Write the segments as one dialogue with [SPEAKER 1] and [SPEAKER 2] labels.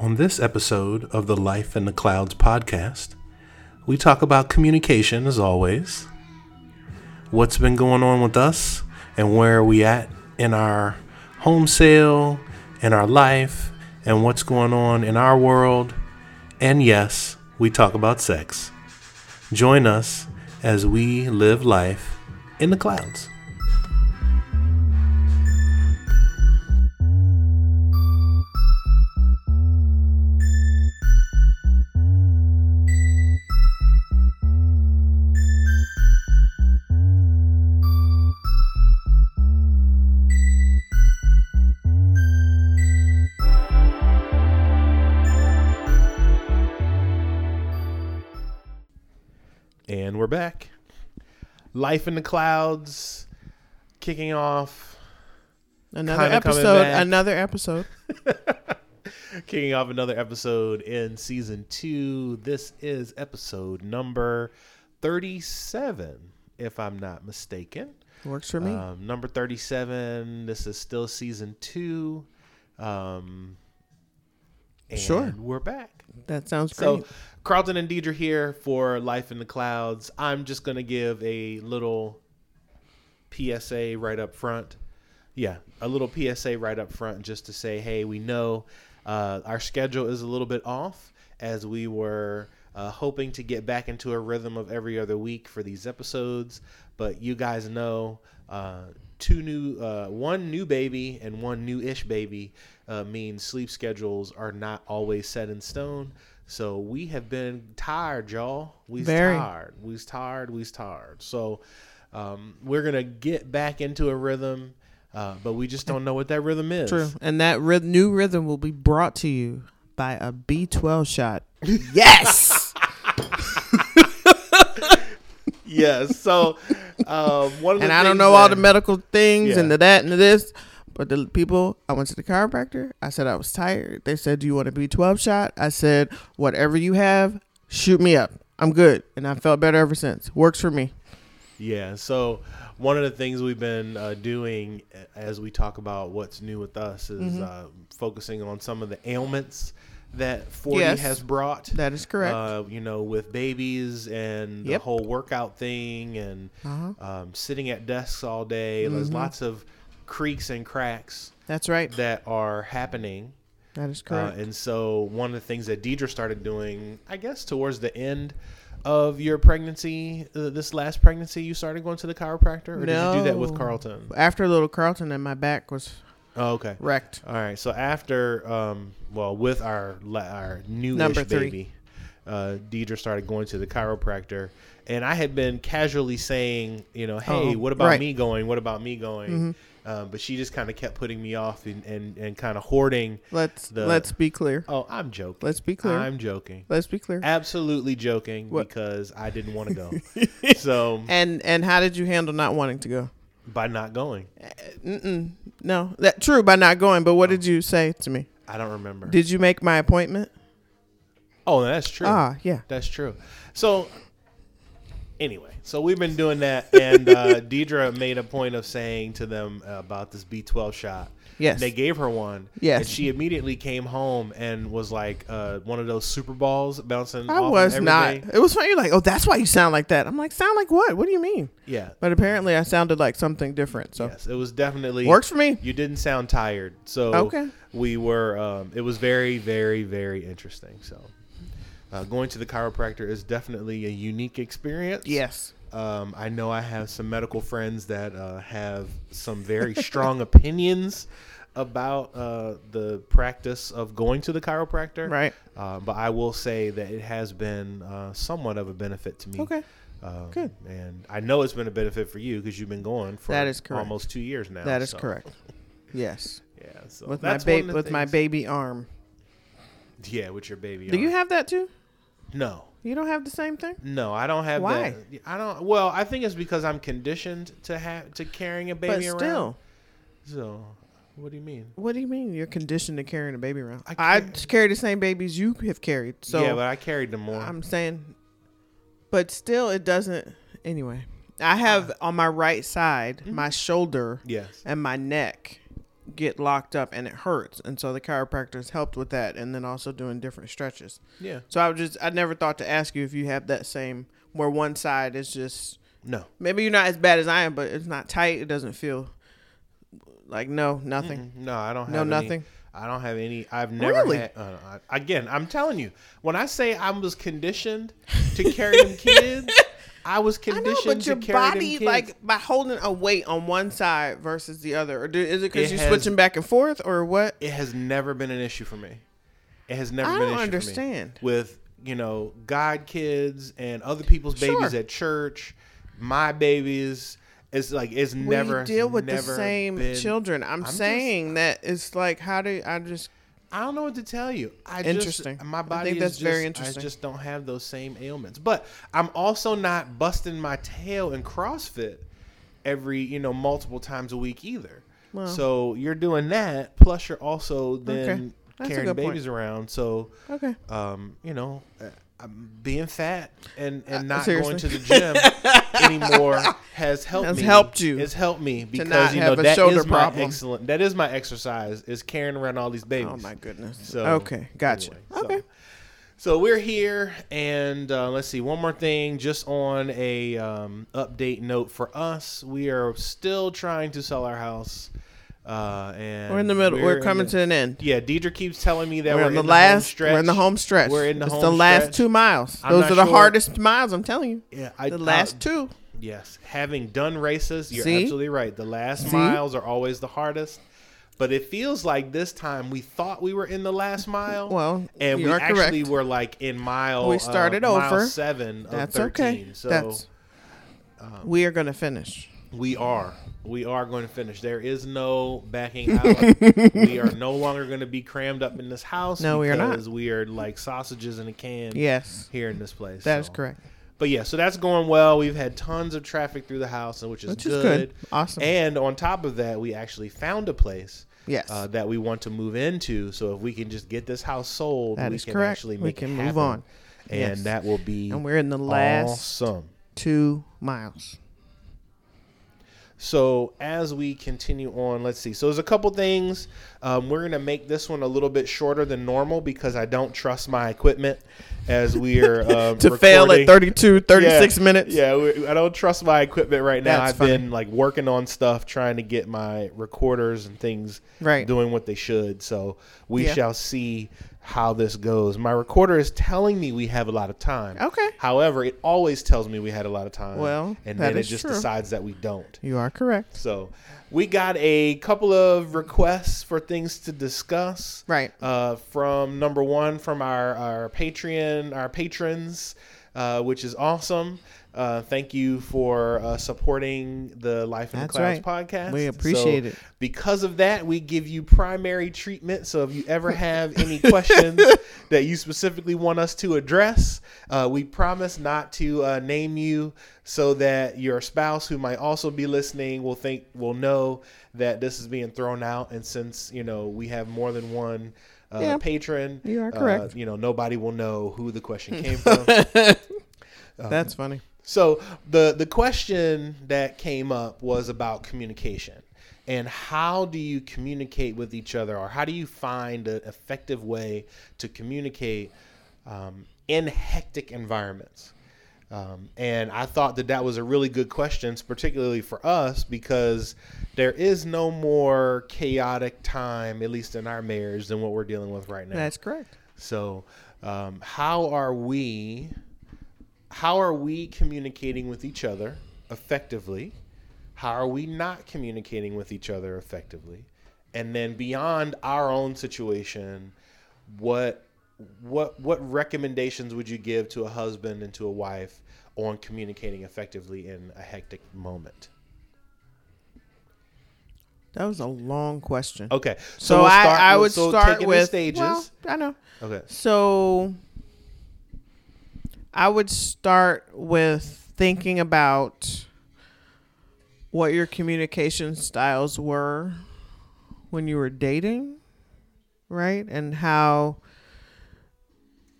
[SPEAKER 1] On this episode of the Life in the Clouds podcast, we talk about communication as always, what's been going on with us, and where are we at in our home sale, in our life, and what's going on in our world. And yes, we talk about sex. Join us as we live life in the clouds. Life in the clouds, kicking off,
[SPEAKER 2] Another episode. Another episode.
[SPEAKER 1] kicking off another episode in season two. This is episode number 37, if I'm not mistaken.
[SPEAKER 2] Works for me.
[SPEAKER 1] Um, number 37. This is still season two. Um, and
[SPEAKER 2] Sure.
[SPEAKER 1] We're back.
[SPEAKER 2] that sounds great. So.
[SPEAKER 1] Carlton and Deidre here for Life in the Clouds. I'm just going to give a little PSA right up front. Yeah, a little PSA right up front just to say, hey, we know uh, our schedule is a little bit off as we were uh, hoping to get back into a rhythm of every other week for these episodes. But you guys know uh, two new, uh, one new baby and one new ish baby uh, means sleep schedules are not always set in stone. So we have been tired, y'all. We's
[SPEAKER 2] Very.
[SPEAKER 1] tired. We's tired. We's tired. So um, we're gonna get back into a rhythm, uh, but we just don't know what that rhythm is.
[SPEAKER 2] True. And that ryth- new rhythm will be brought to you by a B12 shot. yes.
[SPEAKER 1] Yes. So um, one of the
[SPEAKER 2] and I don't know all the medical things and
[SPEAKER 1] Yeah.
[SPEAKER 2] the that and the this. But the people, I went to the chiropractor. I said I was tired. They said, "Do you want a B12 shot?" I said, "Whatever you have, shoot me up. I'm good." And I felt better ever since. Works for me.
[SPEAKER 1] Yeah. So one of the things we've been uh, doing as we talk about what's new with us is
[SPEAKER 2] Mm-hmm.
[SPEAKER 1] uh, focusing on some of the ailments that 40
[SPEAKER 2] Yes.
[SPEAKER 1] has brought.
[SPEAKER 2] That is correct.
[SPEAKER 1] Uh, you know, with babies and the
[SPEAKER 2] Yep.
[SPEAKER 1] whole workout thing and
[SPEAKER 2] Uh-huh.
[SPEAKER 1] um, sitting at desks all day. There's
[SPEAKER 2] Mhm.
[SPEAKER 1] lots of creaks and cracks
[SPEAKER 2] That's right.
[SPEAKER 1] that are happening.
[SPEAKER 2] That is
[SPEAKER 1] Uh,
[SPEAKER 2] correct.
[SPEAKER 1] and so one of the things that Deidre started doing, I guess, towards the end of your pregnancy, uh, this last pregnancy, you started going to the chiropractor, or did you do that with Carlton?
[SPEAKER 2] After a little Carlton and my back was
[SPEAKER 1] Oh, okay.
[SPEAKER 2] wrecked.
[SPEAKER 1] All right. So after, um, well, with our la- our new
[SPEAKER 2] Number three.
[SPEAKER 1] baby, uh, Deidre started going to the chiropractor, and I had been casually saying, you know, hey,
[SPEAKER 2] Oh,
[SPEAKER 1] what about
[SPEAKER 2] right.
[SPEAKER 1] me going? What about me going?
[SPEAKER 2] Mhm.
[SPEAKER 1] Um, but she just kind of kept putting me off and and, and kind of hoarding.
[SPEAKER 2] Let's
[SPEAKER 1] The-
[SPEAKER 2] let's be clear.
[SPEAKER 1] Oh, I'm joking.
[SPEAKER 2] Let's be clear.
[SPEAKER 1] I'm joking.
[SPEAKER 2] let's be clear.
[SPEAKER 1] Absolutely joking
[SPEAKER 2] What?
[SPEAKER 1] because I didn't want to go. so
[SPEAKER 2] And and how did you handle not wanting to go?
[SPEAKER 1] By not going,
[SPEAKER 2] Mm-mm. No, that true by not going. But what did you say to me?
[SPEAKER 1] I don't remember.
[SPEAKER 2] Did you make my appointment?
[SPEAKER 1] oh, that's true.
[SPEAKER 2] Ah, yeah.
[SPEAKER 1] That's true. So, anyway, so we've been doing that, and uh, Deidre made a point of saying to them about this B12 shot.
[SPEAKER 2] Yes.
[SPEAKER 1] They gave her one.
[SPEAKER 2] Yes.
[SPEAKER 1] And she immediately came home and was like uh, one of those super balls bouncing.
[SPEAKER 2] I was not. It was funny. You're like, oh, that's why you sound like that. I'm like, sound like what? What do you mean?
[SPEAKER 1] Yeah.
[SPEAKER 2] But apparently, I sounded like something different. So
[SPEAKER 1] Yes. It was definitely
[SPEAKER 2] works for me.
[SPEAKER 1] You didn't sound tired, so
[SPEAKER 2] Okay.
[SPEAKER 1] we were. Um, it was very, very, very interesting. So, uh, going to the chiropractor is definitely a unique experience.
[SPEAKER 2] Yes.
[SPEAKER 1] Um, I know I have some medical friends that uh, have some very strong opinions about uh, the practice of going to the chiropractor.
[SPEAKER 2] Right.
[SPEAKER 1] Uh, but I will say that it has been uh, somewhat of a benefit to me.
[SPEAKER 2] Okay.
[SPEAKER 1] Um,
[SPEAKER 2] Good.
[SPEAKER 1] And I know it's been a benefit for you because you've been going for
[SPEAKER 2] That is correct.
[SPEAKER 1] almost two years now.
[SPEAKER 2] That is
[SPEAKER 1] so,
[SPEAKER 2] correct. Yes.
[SPEAKER 1] Yeah. So
[SPEAKER 2] With my
[SPEAKER 1] that's one of
[SPEAKER 2] baby. With my baby arm.
[SPEAKER 1] Yeah, with your baby. Arm.
[SPEAKER 2] Do you have that too?
[SPEAKER 1] No.
[SPEAKER 2] You don't have the same thing.
[SPEAKER 1] No, I don't have
[SPEAKER 2] Why?
[SPEAKER 1] that. I don't. Well, I think it's because I'm conditioned to have to carrying a baby
[SPEAKER 2] but
[SPEAKER 1] around.
[SPEAKER 2] still,
[SPEAKER 1] So, what do you mean?
[SPEAKER 2] what do you mean you're conditioned to carrying a baby around?
[SPEAKER 1] I
[SPEAKER 2] I, carry the same babies you have carried. So
[SPEAKER 1] yeah, but I carried them more.
[SPEAKER 2] I'm saying, but still, it doesn't. Anyway, I have on my right side,
[SPEAKER 1] Mm-hmm.
[SPEAKER 2] my shoulder
[SPEAKER 1] yes.
[SPEAKER 2] and my neck get locked up and it hurts, and so the chiropractors helped with that, and then also doing different stretches.
[SPEAKER 1] Yeah.
[SPEAKER 2] So I just I never thought to ask you if you have that same where one side is just
[SPEAKER 1] No.
[SPEAKER 2] maybe you're not as bad as I am, but it's not tight. It doesn't feel like no nothing,
[SPEAKER 1] Mm-mm. No, I don't have
[SPEAKER 2] no
[SPEAKER 1] any-
[SPEAKER 2] nothing.
[SPEAKER 1] I don't have any. I've never
[SPEAKER 2] Really?
[SPEAKER 1] had. Uh, I- again, I'm telling you, when I say I was conditioned to carry them kids, I was conditioned
[SPEAKER 2] I know, but your
[SPEAKER 1] to carry them
[SPEAKER 2] body like by holding a weight on one side versus the other, or do, is it because you're
[SPEAKER 1] has-
[SPEAKER 2] switching back and forth, or what?
[SPEAKER 1] it has never been an issue for me. It has never
[SPEAKER 2] I
[SPEAKER 1] been
[SPEAKER 2] don't
[SPEAKER 1] an issue
[SPEAKER 2] understand.
[SPEAKER 1] with you know God kids and other people's babies
[SPEAKER 2] Sure.
[SPEAKER 1] at church, my babies. It's like it's
[SPEAKER 2] We
[SPEAKER 1] never
[SPEAKER 2] deal with the same
[SPEAKER 1] been-
[SPEAKER 2] children. I'm,
[SPEAKER 1] just-
[SPEAKER 2] saying that it's like how do I just
[SPEAKER 1] I don't know what to tell you. I
[SPEAKER 2] Interesting.
[SPEAKER 1] Just, my
[SPEAKER 2] I
[SPEAKER 1] body
[SPEAKER 2] think
[SPEAKER 1] is
[SPEAKER 2] that's
[SPEAKER 1] just,
[SPEAKER 2] very interesting.
[SPEAKER 1] I just don't have those same ailments. But I'm also not busting my tail in CrossFit every, you know, multiple times a week either. So you're doing that, plus you're also then
[SPEAKER 2] a
[SPEAKER 1] carrying
[SPEAKER 2] good point.
[SPEAKER 1] babies around. So,
[SPEAKER 2] okay?
[SPEAKER 1] um, you know, being fat and, and not
[SPEAKER 2] Uh, seriously.
[SPEAKER 1] going to the gym anymore has helped
[SPEAKER 2] Has
[SPEAKER 1] me.
[SPEAKER 2] helped you
[SPEAKER 1] Has helped me because
[SPEAKER 2] not
[SPEAKER 1] you know
[SPEAKER 2] have a
[SPEAKER 1] that is my
[SPEAKER 2] problem.
[SPEAKER 1] excellent. That is my exercise is carrying around all these babies.
[SPEAKER 2] Oh my goodness.
[SPEAKER 1] So,
[SPEAKER 2] okay, gotcha.
[SPEAKER 1] anyway, so-
[SPEAKER 2] okay.
[SPEAKER 1] So we're here, and uh, let's see one more thing. Just on a um, update note for us, we are still trying to sell our house, uh, and
[SPEAKER 2] We're in the middle. We're,
[SPEAKER 1] in
[SPEAKER 2] coming
[SPEAKER 1] the-
[SPEAKER 2] to an end.
[SPEAKER 1] Yeah, Deidre keeps telling me that
[SPEAKER 2] We're,
[SPEAKER 1] we're,
[SPEAKER 2] in the
[SPEAKER 1] home
[SPEAKER 2] last.
[SPEAKER 1] stretch.
[SPEAKER 2] we're in the home stretch.
[SPEAKER 1] We're in the
[SPEAKER 2] it's
[SPEAKER 1] home
[SPEAKER 2] the last
[SPEAKER 1] stretch.
[SPEAKER 2] two miles.
[SPEAKER 1] I'm
[SPEAKER 2] Those are the
[SPEAKER 1] sure-
[SPEAKER 2] hardest miles. I'm telling you.
[SPEAKER 1] Yeah, I,
[SPEAKER 2] The last
[SPEAKER 1] uh,
[SPEAKER 2] two.
[SPEAKER 1] Yes, having done races, you're
[SPEAKER 2] See?
[SPEAKER 1] absolutely right. The last
[SPEAKER 2] See?
[SPEAKER 1] miles are always the hardest. But it feels like this time we thought we were in the last mile.
[SPEAKER 2] Well,
[SPEAKER 1] and we actually
[SPEAKER 2] correct.
[SPEAKER 1] were like in mile.
[SPEAKER 2] We started
[SPEAKER 1] uh, mile
[SPEAKER 2] over.
[SPEAKER 1] seven. Of
[SPEAKER 2] That's
[SPEAKER 1] 13.
[SPEAKER 2] okay.
[SPEAKER 1] So
[SPEAKER 2] That's.
[SPEAKER 1] um,
[SPEAKER 2] we are gonna finish.
[SPEAKER 1] We are. We are going to finish. There is no backing out. we are no longer going to be crammed up in this house.
[SPEAKER 2] No, we are not.
[SPEAKER 1] because we are like sausages in a can.
[SPEAKER 2] Yes,
[SPEAKER 1] Here in this place.
[SPEAKER 2] that is
[SPEAKER 1] So-
[SPEAKER 2] correct.
[SPEAKER 1] But yeah, so that's going well. We've had tons of traffic through the house, which is
[SPEAKER 2] Which is
[SPEAKER 1] good.
[SPEAKER 2] good. Awesome.
[SPEAKER 1] And on top of that, we actually found a place
[SPEAKER 2] yes,
[SPEAKER 1] uh, that we want to move into. So if we can just get this house sold,
[SPEAKER 2] That
[SPEAKER 1] we
[SPEAKER 2] is
[SPEAKER 1] can
[SPEAKER 2] correct.
[SPEAKER 1] actually
[SPEAKER 2] We can
[SPEAKER 1] it
[SPEAKER 2] move on.
[SPEAKER 1] and
[SPEAKER 2] Yes.
[SPEAKER 1] that will be
[SPEAKER 2] and we're in the last
[SPEAKER 1] awesome.
[SPEAKER 2] two miles.
[SPEAKER 1] So as we continue on, let's see. So there's a couple things. Um, we're gonna make this one a little bit shorter than normal because I don't trust my equipment as we are um,
[SPEAKER 2] To fail at 32, 36
[SPEAKER 1] Yeah,
[SPEAKER 2] minutes.
[SPEAKER 1] Yeah, we, I don't trust my equipment right now.
[SPEAKER 2] That's
[SPEAKER 1] I've
[SPEAKER 2] funny.
[SPEAKER 1] been like working on stuff, trying to get my recorders and things
[SPEAKER 2] Right.
[SPEAKER 1] doing what they should. So we
[SPEAKER 2] Yeah.
[SPEAKER 1] shall see how this goes. My recorder is telling me we have a lot of time.
[SPEAKER 2] Okay.
[SPEAKER 1] However, it always tells me we had a lot of time.
[SPEAKER 2] Well,
[SPEAKER 1] and then it just
[SPEAKER 2] true.
[SPEAKER 1] decides that we don't.
[SPEAKER 2] You are correct.
[SPEAKER 1] So we got a couple of requests for things to discuss.
[SPEAKER 2] Right.
[SPEAKER 1] Uh, from number one, from our our Patreon, our patrons, uh, which is awesome. Uh, thank you for uh, supporting the Life in
[SPEAKER 2] That's
[SPEAKER 1] the Clouds
[SPEAKER 2] right.
[SPEAKER 1] podcast.
[SPEAKER 2] We appreciate
[SPEAKER 1] So
[SPEAKER 2] it.
[SPEAKER 1] Because of that, we give you primary treatment. So if you ever have any questions that you specifically want us to address, uh, we promise not to uh, name you, so that your spouse, who might also be listening, will think will know that this is being thrown out. And since you know we have more than one. Uh,
[SPEAKER 2] Yeah.
[SPEAKER 1] patron.
[SPEAKER 2] You are correct.
[SPEAKER 1] you know, nobody will know who the question came from.
[SPEAKER 2] That's funny.
[SPEAKER 1] So the the question that came up was about communication and how do you communicate with each other, or how do you find an effective way to communicate um, in hectic environments? Um, and I thought that that was a really good question, particularly for us, because there is no more chaotic time, at least in our marriage, than what we're dealing with right now.
[SPEAKER 2] That's correct.
[SPEAKER 1] So, um, how are we? How are we communicating with each other effectively? How are we not communicating with each other effectively? And then beyond our own situation, what what what recommendations would you give to a husband and to a wife on communicating effectively in a hectic moment?
[SPEAKER 2] That was a long question.
[SPEAKER 1] Okay,
[SPEAKER 2] So,
[SPEAKER 1] we'll
[SPEAKER 2] I,
[SPEAKER 1] start-
[SPEAKER 2] I
[SPEAKER 1] we'll-
[SPEAKER 2] would
[SPEAKER 1] so
[SPEAKER 2] start with
[SPEAKER 1] stages.
[SPEAKER 2] Well, I know.
[SPEAKER 1] okay,
[SPEAKER 2] So I would start with thinking about what your communication styles were when you were dating, right? And how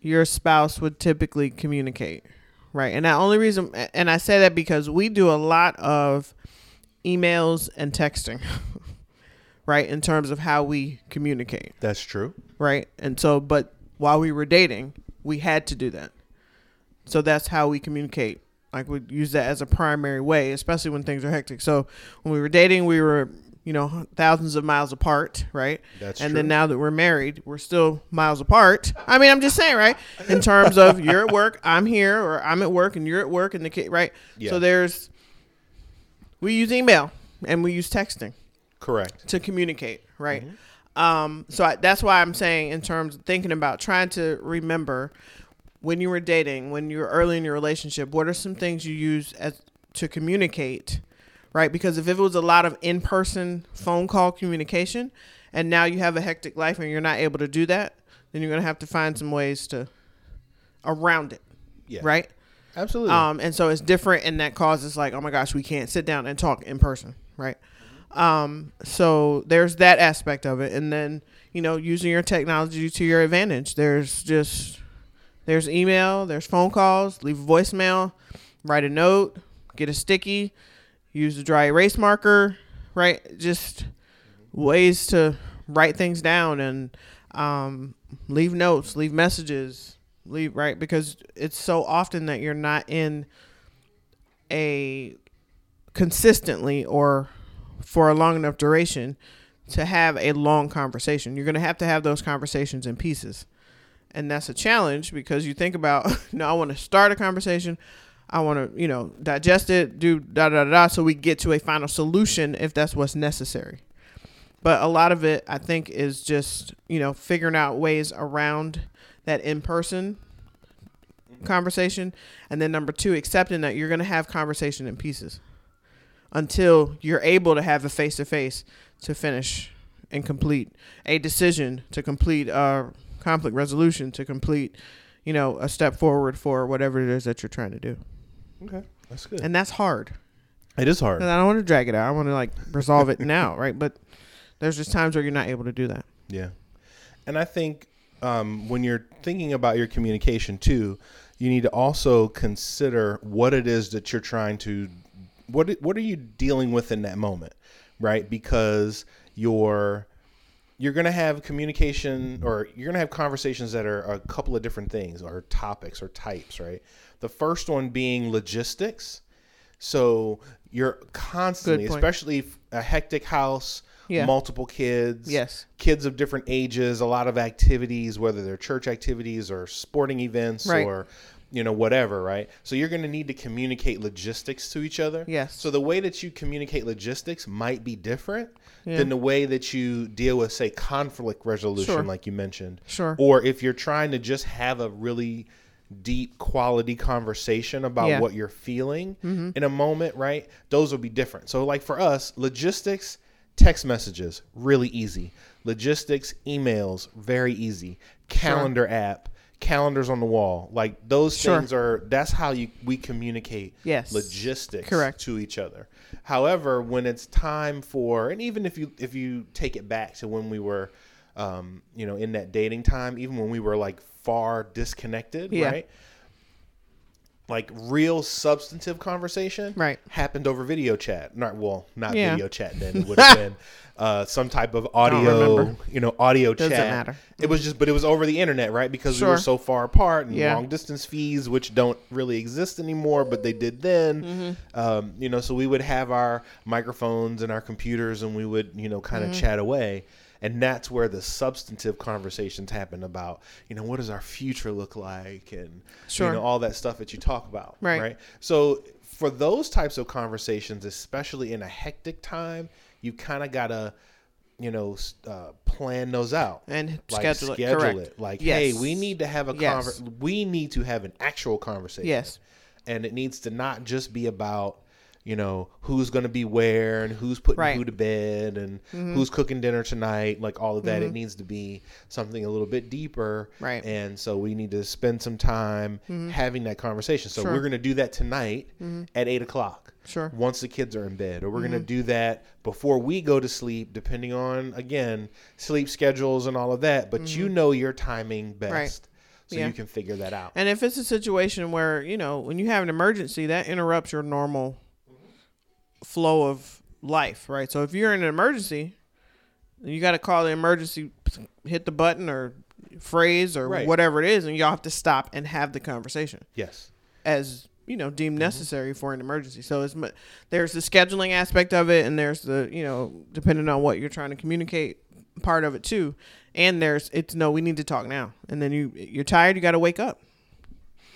[SPEAKER 2] your spouse would typically communicate, right? And the only reason, and I say that because we do a lot of emails and texting, right? In terms of how we communicate,
[SPEAKER 1] That's true.
[SPEAKER 2] right? And so, but while we were dating, we had to do that. So that's how we communicate. Like we use that as a primary way, especially when things are hectic. So when we were dating, we were, you know, thousands of miles apart, right?
[SPEAKER 1] That's
[SPEAKER 2] and
[SPEAKER 1] true.
[SPEAKER 2] then now that we're married, we're still miles apart. I mean, I'm just saying, right? In terms of you're at work, I'm here, or I'm at work and you're at work, and the kid, right?
[SPEAKER 1] Yeah.
[SPEAKER 2] So there's, we use email and we use texting
[SPEAKER 1] Correct.
[SPEAKER 2] to communicate, right? Um, so I, that's why I'm saying, in terms of thinking about trying to remember when you were dating, when you were early in your relationship, what are some things you use as to communicate, right? Because if it was a lot of in-person phone call communication, and now you have a hectic life and you're not able to do that, then you're gonna have to find some ways to around it,
[SPEAKER 1] Yeah.
[SPEAKER 2] right?
[SPEAKER 1] Absolutely.
[SPEAKER 2] Um, and so it's different, and that causes like, oh my gosh, we can't sit down and talk in person, right? Um, so there's that aspect of it, and then you know, using your technology to your advantage. There's just there's email, there's phone calls, leave a voicemail, write a note, get a sticky, use a dry erase marker, right? Just ways to write things down and um, leave notes, leave messages, leave right because it's so often that you're not in a consistently or for a long enough duration to have a long conversation. You're going to have to have those conversations in pieces. And that's a challenge because you think about, no, I want to start a conversation. I want to, you know, digest it, do da da da da, so we get to a final solution if that's what's necessary. But a lot of it, I think, is just, you know, figuring out ways around that in person mm-hmm. conversation. And then number two, accepting that you're going to have conversation in pieces until you're able to have a face to face to finish and complete a decision, to complete a conflict resolution, to complete, you know, a step forward for whatever it is that you're trying to do.
[SPEAKER 1] okay. That's good.
[SPEAKER 2] And that's hard.
[SPEAKER 1] it is hard.
[SPEAKER 2] 'Cause I don't want to drag it out. I want to like resolve it now, right? But there's just times where you're not able to do that.
[SPEAKER 1] Yeah. And I think um, when you're thinking about your communication too, you need to also consider what it is that you're trying to what what are you dealing with in that moment, right? Because you're you're going to have communication or you're going to have conversations that are a couple of different things or topics or types, right? The first one being logistics. So you're constantly, especially a hectic house,
[SPEAKER 2] Yeah.
[SPEAKER 1] multiple kids,
[SPEAKER 2] Yes.
[SPEAKER 1] kids of different ages, a lot of activities, whether they're church activities or sporting events
[SPEAKER 2] Right.
[SPEAKER 1] or you know whatever, right? So you're going to need to communicate logistics to each other.
[SPEAKER 2] Yes.
[SPEAKER 1] So the way that you communicate logistics might be different
[SPEAKER 2] Yeah.
[SPEAKER 1] than the way that you deal with say conflict resolution
[SPEAKER 2] Sure.
[SPEAKER 1] like you mentioned.
[SPEAKER 2] Sure.
[SPEAKER 1] Or if you're trying to just have a really deep quality conversation about
[SPEAKER 2] Yeah. Mm-hmm.
[SPEAKER 1] what you're feeling in a moment, right? Those will be different. So like for us, logistics, text messages, really easy. Logistics, emails, very easy. Calendar app, calendars on the wall. Like those
[SPEAKER 2] Sure.
[SPEAKER 1] things are that's how you we communicate
[SPEAKER 2] Yes.
[SPEAKER 1] logistics
[SPEAKER 2] Correct.
[SPEAKER 1] to each other. However, when it's time for and even if you if you take it back to when we were um, you know, in that dating time, even when we were like far disconnected,
[SPEAKER 2] Yeah.
[SPEAKER 1] right? Like real substantive conversation
[SPEAKER 2] Right.
[SPEAKER 1] happened over video chat. Not well, not
[SPEAKER 2] Yeah.
[SPEAKER 1] video chat then. It would have been uh, some type of audio, you know, audio
[SPEAKER 2] Doesn't
[SPEAKER 1] chat.
[SPEAKER 2] matter.
[SPEAKER 1] It was just, but it was over the internet, right? Because we were so far apart and
[SPEAKER 2] Yeah.
[SPEAKER 1] long distance fees, which don't really exist anymore, but they did then.
[SPEAKER 2] Mm-hmm.
[SPEAKER 1] Um, you know, so we would have our microphones and our computers, and we would, you know, kind of
[SPEAKER 2] Mm-hmm.
[SPEAKER 1] chat away. And that's where the substantive conversations happen about, you know, what does our future look like, and
[SPEAKER 2] Sure.
[SPEAKER 1] you know, all that stuff that you talk about,
[SPEAKER 2] Right.
[SPEAKER 1] right? So for those types of conversations, especially in a hectic time, you kind of gotta, you know, uh, plan those out
[SPEAKER 2] And
[SPEAKER 1] like
[SPEAKER 2] schedule,
[SPEAKER 1] schedule,
[SPEAKER 2] it. Correct.
[SPEAKER 1] it. Like,
[SPEAKER 2] Yes.
[SPEAKER 1] hey, we need to have a
[SPEAKER 2] Yes.
[SPEAKER 1] conver- We need to have an actual conversation.
[SPEAKER 2] Yes.
[SPEAKER 1] and it needs to not just be about you know who's going to be where and who's putting
[SPEAKER 2] Right.
[SPEAKER 1] who to bed and mm-hmm. who's cooking dinner tonight like all of that. It mm-hmm. needs to be something a little bit deeper.
[SPEAKER 2] Right.
[SPEAKER 1] and so we need to spend some time mm-hmm. having that conversation. So
[SPEAKER 2] Sure.
[SPEAKER 1] we're going to do that tonight at eight o'clock
[SPEAKER 2] Sure.
[SPEAKER 1] once the kids are in bed. Or we're going to do that before we go to sleep depending on again sleep schedules and all of that. But you know your timing best so
[SPEAKER 2] Yeah.
[SPEAKER 1] you can figure that out.
[SPEAKER 2] And if it's a situation where, you know, when you have an emergency, that interrupts your normal flow of life, right? So if you're in an emergency You got to call the emergency, hit the button or phrase or
[SPEAKER 1] Right.
[SPEAKER 2] whatever it is, and y'all have to stop and have the conversation
[SPEAKER 1] Yes.
[SPEAKER 2] as you know deemed
[SPEAKER 1] Mm-hmm.
[SPEAKER 2] necessary for an emergency. So it's there's the scheduling aspect of it, and there's the you know depending on what you're trying to communicate part of it too. And there's it's no, we need to talk now. And then you you're tired, you got to wake up.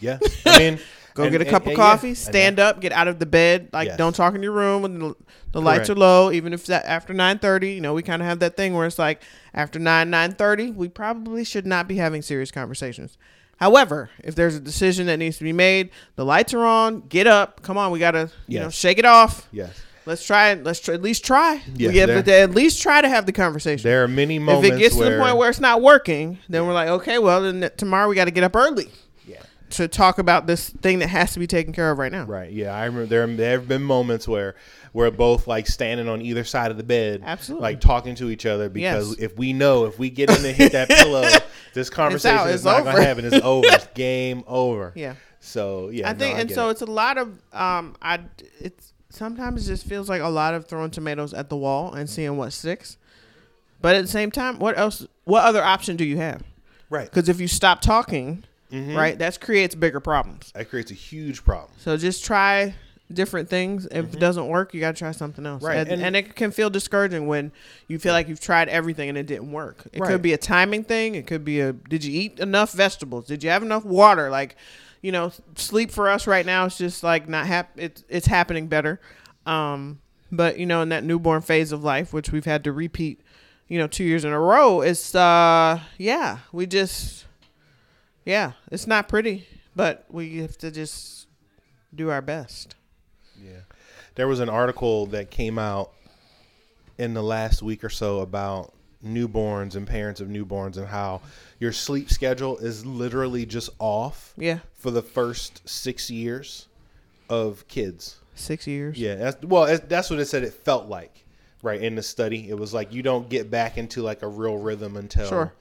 [SPEAKER 1] Yeah. I mean,
[SPEAKER 2] Go
[SPEAKER 1] and-
[SPEAKER 2] get a
[SPEAKER 1] and-
[SPEAKER 2] cup of coffee,
[SPEAKER 1] yeah,
[SPEAKER 2] stand up, get out of the bed. Like
[SPEAKER 1] Yes.
[SPEAKER 2] don't talk in your room when the, the lights are low. Even if that after nine thirty, you know we kind of have that thing where it's like after nine nine thirty, we probably should not be having serious conversations. However, if there's a decision that needs to be made, the lights are on. Get up, come on, we gotta you know shake it off.
[SPEAKER 1] Yes.
[SPEAKER 2] Let's try it. Let's try, at least try.
[SPEAKER 1] Yes,
[SPEAKER 2] we have to at least try to have the conversation.
[SPEAKER 1] There are many moments.
[SPEAKER 2] if it gets to the point where it's not working, then we're like, okay, well then tomorrow we got to get up early
[SPEAKER 1] yeah.
[SPEAKER 2] To talk about this thing that has to be taken care of right now.
[SPEAKER 1] Right. Yeah. I remember there there have been moments where we're both like standing on either side of the bed,
[SPEAKER 2] Absolutely.
[SPEAKER 1] like talking to each other because
[SPEAKER 2] Yes.
[SPEAKER 1] if we know if we get in and hit that pillow, this conversation
[SPEAKER 2] out.
[SPEAKER 1] is not
[SPEAKER 2] over.
[SPEAKER 1] to happen. It's over. It's game over.
[SPEAKER 2] Yeah.
[SPEAKER 1] So yeah,
[SPEAKER 2] I
[SPEAKER 1] no,
[SPEAKER 2] think, and so
[SPEAKER 1] it.
[SPEAKER 2] it's a lot of um, I it's sometimes it just feels like a lot of throwing tomatoes at the wall and seeing what sticks. But at the same time, what else? What other option do you have?
[SPEAKER 1] right.
[SPEAKER 2] Because if you stop talking,
[SPEAKER 1] Mhm.
[SPEAKER 2] right, that creates bigger problems.
[SPEAKER 1] That creates a huge problem.
[SPEAKER 2] So just try different things. If it doesn't work, you got to try something else.
[SPEAKER 1] Mm-hmm. Right,
[SPEAKER 2] And,
[SPEAKER 1] and-
[SPEAKER 2] and, it can feel discouraging when you feel like you've tried everything and it didn't work. It
[SPEAKER 1] Right.
[SPEAKER 2] could be a timing thing. It could be a did you eat enough vegetables? Did you have enough water? Like, you know, sleep for us right now is just like not hap- it's it's happening better. Um, but you know, in that newborn phase of life, which we've had to repeat, you know, two years in a row, it's uh yeah, we just yeah, it's not pretty, but we have to just do our best.
[SPEAKER 1] Yeah. There was an article that came out in the last week or so about newborns and parents of newborns and how your sleep schedule is literally just off
[SPEAKER 2] Yeah,
[SPEAKER 1] for the first six years of kids.
[SPEAKER 2] six years.
[SPEAKER 1] Yeah, that's, well, that's- that's what it said. It felt like, right in the study, it was like you don't get back into like a real rhythm until
[SPEAKER 2] Sure.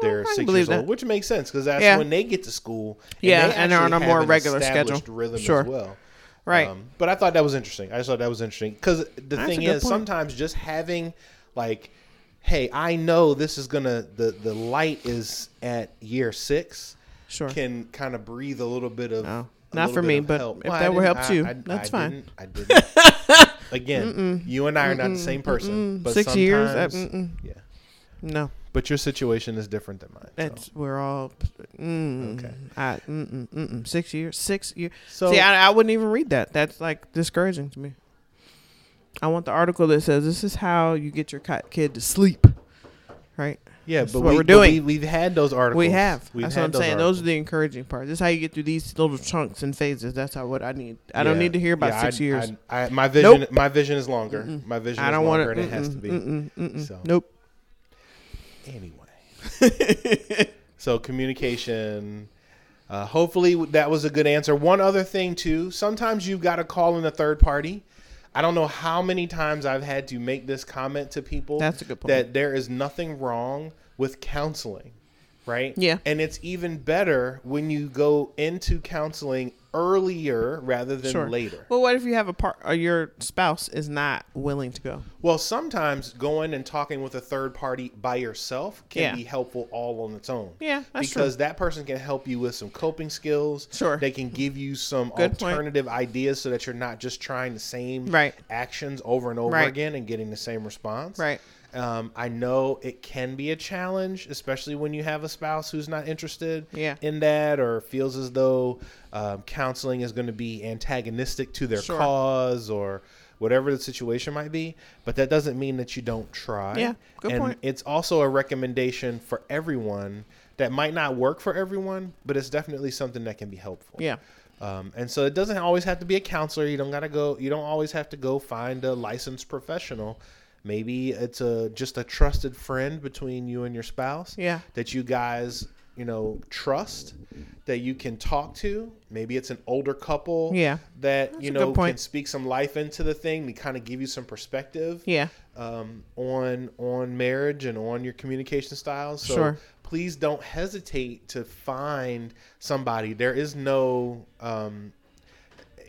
[SPEAKER 1] They're
[SPEAKER 2] Well,
[SPEAKER 1] six years
[SPEAKER 2] that.
[SPEAKER 1] old, which makes sense because that's
[SPEAKER 2] Yeah.
[SPEAKER 1] when they get to school.
[SPEAKER 2] Yeah,
[SPEAKER 1] they
[SPEAKER 2] and they're on a more regular schedule.
[SPEAKER 1] rhythm
[SPEAKER 2] Sure.
[SPEAKER 1] as well.
[SPEAKER 2] Right.
[SPEAKER 1] Um, but I thought that was interesting. I just thought that was interesting because the
[SPEAKER 2] That's
[SPEAKER 1] thing is,
[SPEAKER 2] point.
[SPEAKER 1] sometimes just having like, hey, I know this is gonna the the light is at year six
[SPEAKER 2] Sure.
[SPEAKER 1] can kind of breathe a little bit of.
[SPEAKER 2] No. Not for me, but
[SPEAKER 1] help.
[SPEAKER 2] if
[SPEAKER 1] I
[SPEAKER 2] that
[SPEAKER 1] didn't-
[SPEAKER 2] help you,
[SPEAKER 1] I-
[SPEAKER 2] that's
[SPEAKER 1] I
[SPEAKER 2] fine.
[SPEAKER 1] didn't- I didn't. Again, you and I are not the same person. But
[SPEAKER 2] Six years. uh,
[SPEAKER 1] yeah.
[SPEAKER 2] No,
[SPEAKER 1] But your situation is different than mine.
[SPEAKER 2] that's we're all. Mm,
[SPEAKER 1] Okay.
[SPEAKER 2] I, mm-mm, mm-mm. Six years. Six years.
[SPEAKER 1] So,
[SPEAKER 2] See, I, I wouldn't even read that. That's like discouraging to me. I want the article that says this is how you get your kid to sleep. Right.
[SPEAKER 1] yeah,
[SPEAKER 2] that's
[SPEAKER 1] but
[SPEAKER 2] what
[SPEAKER 1] we,
[SPEAKER 2] we're
[SPEAKER 1] but
[SPEAKER 2] doing.
[SPEAKER 1] We, have had those articles.
[SPEAKER 2] We have.
[SPEAKER 1] We've
[SPEAKER 2] that's what I'm
[SPEAKER 1] those
[SPEAKER 2] saying. Those are the encouraging parts. This is how you get through these little chunks and phases. That's how what I need. I don't need to hear about
[SPEAKER 1] Yeah,
[SPEAKER 2] six
[SPEAKER 1] I-
[SPEAKER 2] years.
[SPEAKER 1] I, I, my vision,
[SPEAKER 2] Nope.
[SPEAKER 1] my vision is longer.
[SPEAKER 2] Mm-mm.
[SPEAKER 1] My vision
[SPEAKER 2] I don't want
[SPEAKER 1] longer,
[SPEAKER 2] to.
[SPEAKER 1] and it has to be.
[SPEAKER 2] Mm-mm, mm-mm.
[SPEAKER 1] So.
[SPEAKER 2] Nope.
[SPEAKER 1] Anyway, so communication. Uh, hopefully that was a good answer. One other thing too. Sometimes you've got to call in a third party. I don't know how many times I've had to make this comment to people.
[SPEAKER 2] That's a good point.
[SPEAKER 1] That there is nothing wrong with counseling, right?
[SPEAKER 2] Yeah.
[SPEAKER 1] And it's even better when you go into counseling earlier rather than
[SPEAKER 2] Sure.
[SPEAKER 1] later.
[SPEAKER 2] Well, what if you have a part or uh, your spouse is not willing to go?
[SPEAKER 1] Well, sometimes going and talking with a third party by yourself can
[SPEAKER 2] Yeah.
[SPEAKER 1] be helpful all on its own.
[SPEAKER 2] Yeah, that's
[SPEAKER 1] because that person can help you with some coping skills.
[SPEAKER 2] Sure.
[SPEAKER 1] They can give you some
[SPEAKER 2] Good point.
[SPEAKER 1] alternative ideas so that you're not just trying the same
[SPEAKER 2] Right.
[SPEAKER 1] actions over and over
[SPEAKER 2] Right.
[SPEAKER 1] again and getting the same response.
[SPEAKER 2] Right.
[SPEAKER 1] Um, I know it can be a challenge, especially when you have a spouse who's not interested
[SPEAKER 2] Yeah.
[SPEAKER 1] in that or feels as though um, counseling is going to be antagonistic to their
[SPEAKER 2] Sure.
[SPEAKER 1] cause or whatever the situation might be. But that doesn't mean that you don't try.
[SPEAKER 2] Yeah, good
[SPEAKER 1] and
[SPEAKER 2] point.
[SPEAKER 1] It's also a recommendation for everyone that might not work for everyone, but it's definitely something that can be helpful.
[SPEAKER 2] Yeah.
[SPEAKER 1] Um, and so it doesn't always have to be a counselor. You don't gotta go. You don't always have to go find a licensed professional. Maybe it's a just a trusted friend between you and your spouse.
[SPEAKER 2] Yeah.
[SPEAKER 1] That you guys, you know, trust. That you can talk to. Maybe it's an older couple.
[SPEAKER 2] Yeah.
[SPEAKER 1] That
[SPEAKER 2] That's
[SPEAKER 1] you know can speak some life into the thing to kind of give you some perspective
[SPEAKER 2] Yeah.
[SPEAKER 1] um, on on marriage and on your communication styles. So
[SPEAKER 2] Sure.
[SPEAKER 1] please don't hesitate to find somebody. There is no um,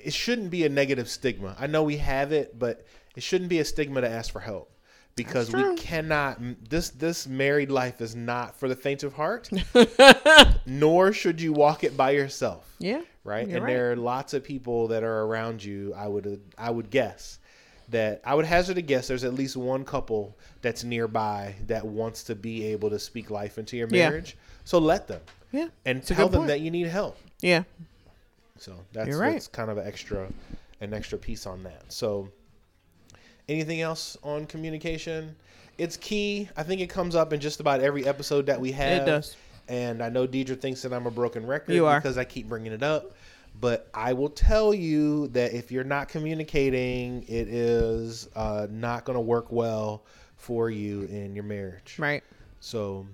[SPEAKER 1] it shouldn't be a negative stigma. I know we have it, but it shouldn't be a stigma to ask for help because we cannot this this married life is not for the faint of heart nor should you walk it by yourself
[SPEAKER 2] Yeah.
[SPEAKER 1] right and
[SPEAKER 2] right.
[SPEAKER 1] there are lots of people that are around you i would i would guess that i would hazard a guess there's at least one couple that's nearby that wants to be able to speak life into your
[SPEAKER 2] Yeah.
[SPEAKER 1] marriage so let them
[SPEAKER 2] Yeah.
[SPEAKER 1] and
[SPEAKER 2] a
[SPEAKER 1] tell them
[SPEAKER 2] point.
[SPEAKER 1] that you need help
[SPEAKER 2] Yeah.
[SPEAKER 1] So that's,
[SPEAKER 2] right.
[SPEAKER 1] that's kind of an extra an extra piece on that. So anything else on communication? It's key. I think it comes up in just about every episode that we have.
[SPEAKER 2] It does.
[SPEAKER 1] And I know Deidre thinks that I'm a broken record
[SPEAKER 2] You are.
[SPEAKER 1] because I keep bringing it up. But I will tell you that if you're not communicating, it is uh, not going to work well for you in your marriage.
[SPEAKER 2] Right.
[SPEAKER 1] So,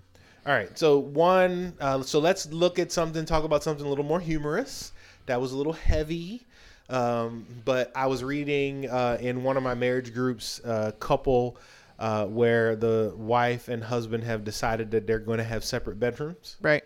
[SPEAKER 1] all right. So one. Uh, so let's look at something. Talk about something a little more humorous. That was a little heavy. Um, but I was reading uh, in one of my marriage groups, a couple uh, where the wife and husband have decided that they're going to have separate bedrooms,
[SPEAKER 2] Right.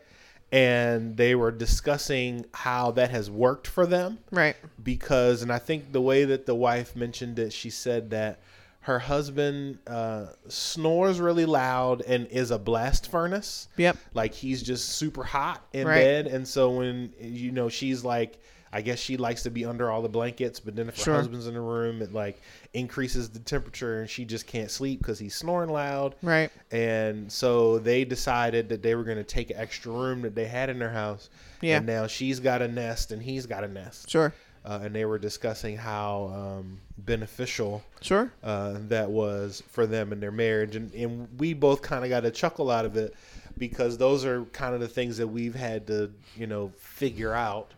[SPEAKER 1] and they were discussing how that has worked for them
[SPEAKER 2] Right.
[SPEAKER 1] because and i think the way that the wife mentioned it she said that her husband uh, snores really loud and is a blast furnace
[SPEAKER 2] Yep.
[SPEAKER 1] like he's just super hot in
[SPEAKER 2] Right.
[SPEAKER 1] bed and so when you know she's like i guess she likes to be under all the blankets but then if
[SPEAKER 2] Sure.
[SPEAKER 1] her husband's in the room it like increases the temperature and she just can't sleep because he's snoring loud
[SPEAKER 2] Right.
[SPEAKER 1] and so they decided that they were going to take an extra room that they had in their house
[SPEAKER 2] Yeah.
[SPEAKER 1] and now she's got a nest and he's got a nest
[SPEAKER 2] Sure.
[SPEAKER 1] Uh, and they were discussing how um, beneficial
[SPEAKER 2] Sure.
[SPEAKER 1] uh, that was for them in their marriage, and, and we both kind of got a chuckle out of it because those are kind of the things that we've had to, you know, figure out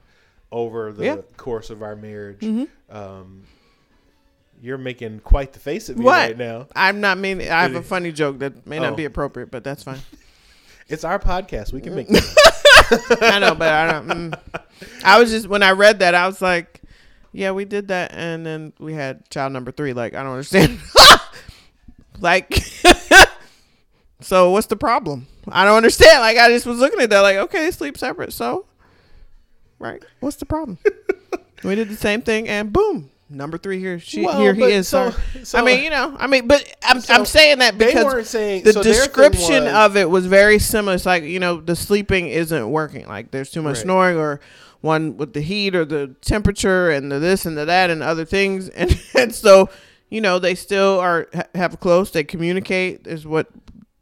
[SPEAKER 1] over the
[SPEAKER 2] Yeah. Mm-hmm.
[SPEAKER 1] course of our marriage. Um, you're making quite the face at me
[SPEAKER 2] What?
[SPEAKER 1] right now.
[SPEAKER 2] I'm not mean. I have a funny joke that may
[SPEAKER 1] Oh.
[SPEAKER 2] not be appropriate, but that's fine.
[SPEAKER 1] It's our podcast; we can make.
[SPEAKER 2] I know, but I don't. Mm. I was just when I read that, I was like, "Yeah, we did that," and then we had child number three. Like, I don't understand. like, so what's the problem? I don't understand. Like, I just was looking at that, like, okay, sleep separate. So, right, what's the problem? we did the same thing, and boom, number three here. She
[SPEAKER 1] Well,
[SPEAKER 2] here he is.
[SPEAKER 1] so- so-
[SPEAKER 2] I mean, you know, I mean, but I'm
[SPEAKER 1] So
[SPEAKER 2] I'm saying that because
[SPEAKER 1] saying
[SPEAKER 2] the description
[SPEAKER 1] was-
[SPEAKER 2] of it was very similar. It's like you know the sleeping isn't working. Like there's too much
[SPEAKER 1] Right.
[SPEAKER 2] snoring, or one with the heat, or the temperature, and the this and the that, and other things. And and so you know they still are have close. They communicate. Is what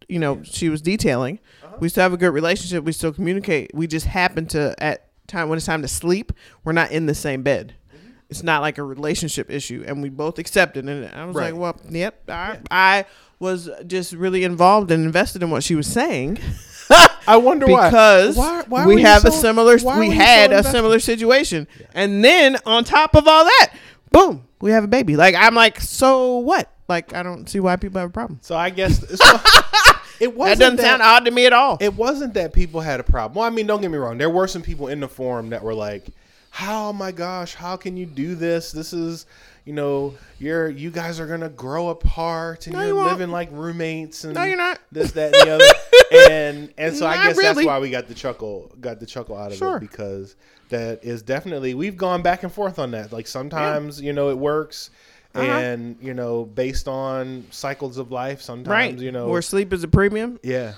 [SPEAKER 2] you know she was detailing.
[SPEAKER 1] Uh-huh.
[SPEAKER 2] We still have a good relationship. We still communicate. We just happen to at time when it's time to sleep, we're not in the same bed. It's not like a relationship issue, and we both accepted. And I was
[SPEAKER 1] Right.
[SPEAKER 2] like, "Well, yep." I, I was just really involved and invested in what she was saying
[SPEAKER 1] I wonder
[SPEAKER 2] because
[SPEAKER 1] why. Why, why
[SPEAKER 2] we have a similar. We had
[SPEAKER 1] so
[SPEAKER 2] a similar situation, and then on top of all that, boom, we have a baby. Like I'm like, so what? Like I don't see why people have a problem.
[SPEAKER 1] So I guess so, it wasn't that
[SPEAKER 2] doesn't sound odd to me at all.
[SPEAKER 1] it wasn't that people had a problem. Well, I mean, don't get me wrong. There were some people in the forum that were like, "How, oh my gosh, how can you do this? This is, you know, you're you guys are gonna grow apart and
[SPEAKER 2] No,
[SPEAKER 1] you're
[SPEAKER 2] you
[SPEAKER 1] living like roommates and
[SPEAKER 2] No, you're not.
[SPEAKER 1] this, that, and the other." and and so I
[SPEAKER 2] Not
[SPEAKER 1] guess that's why we got the chuckle, got the chuckle out of
[SPEAKER 2] Sure.
[SPEAKER 1] it because that is definitely we've gone back and forth on that. Like sometimes you know it works.
[SPEAKER 2] Uh-huh.
[SPEAKER 1] And you know, based on cycles of life, sometimes
[SPEAKER 2] right?
[SPEAKER 1] you know,
[SPEAKER 2] where sleep is a premium.
[SPEAKER 1] yeah,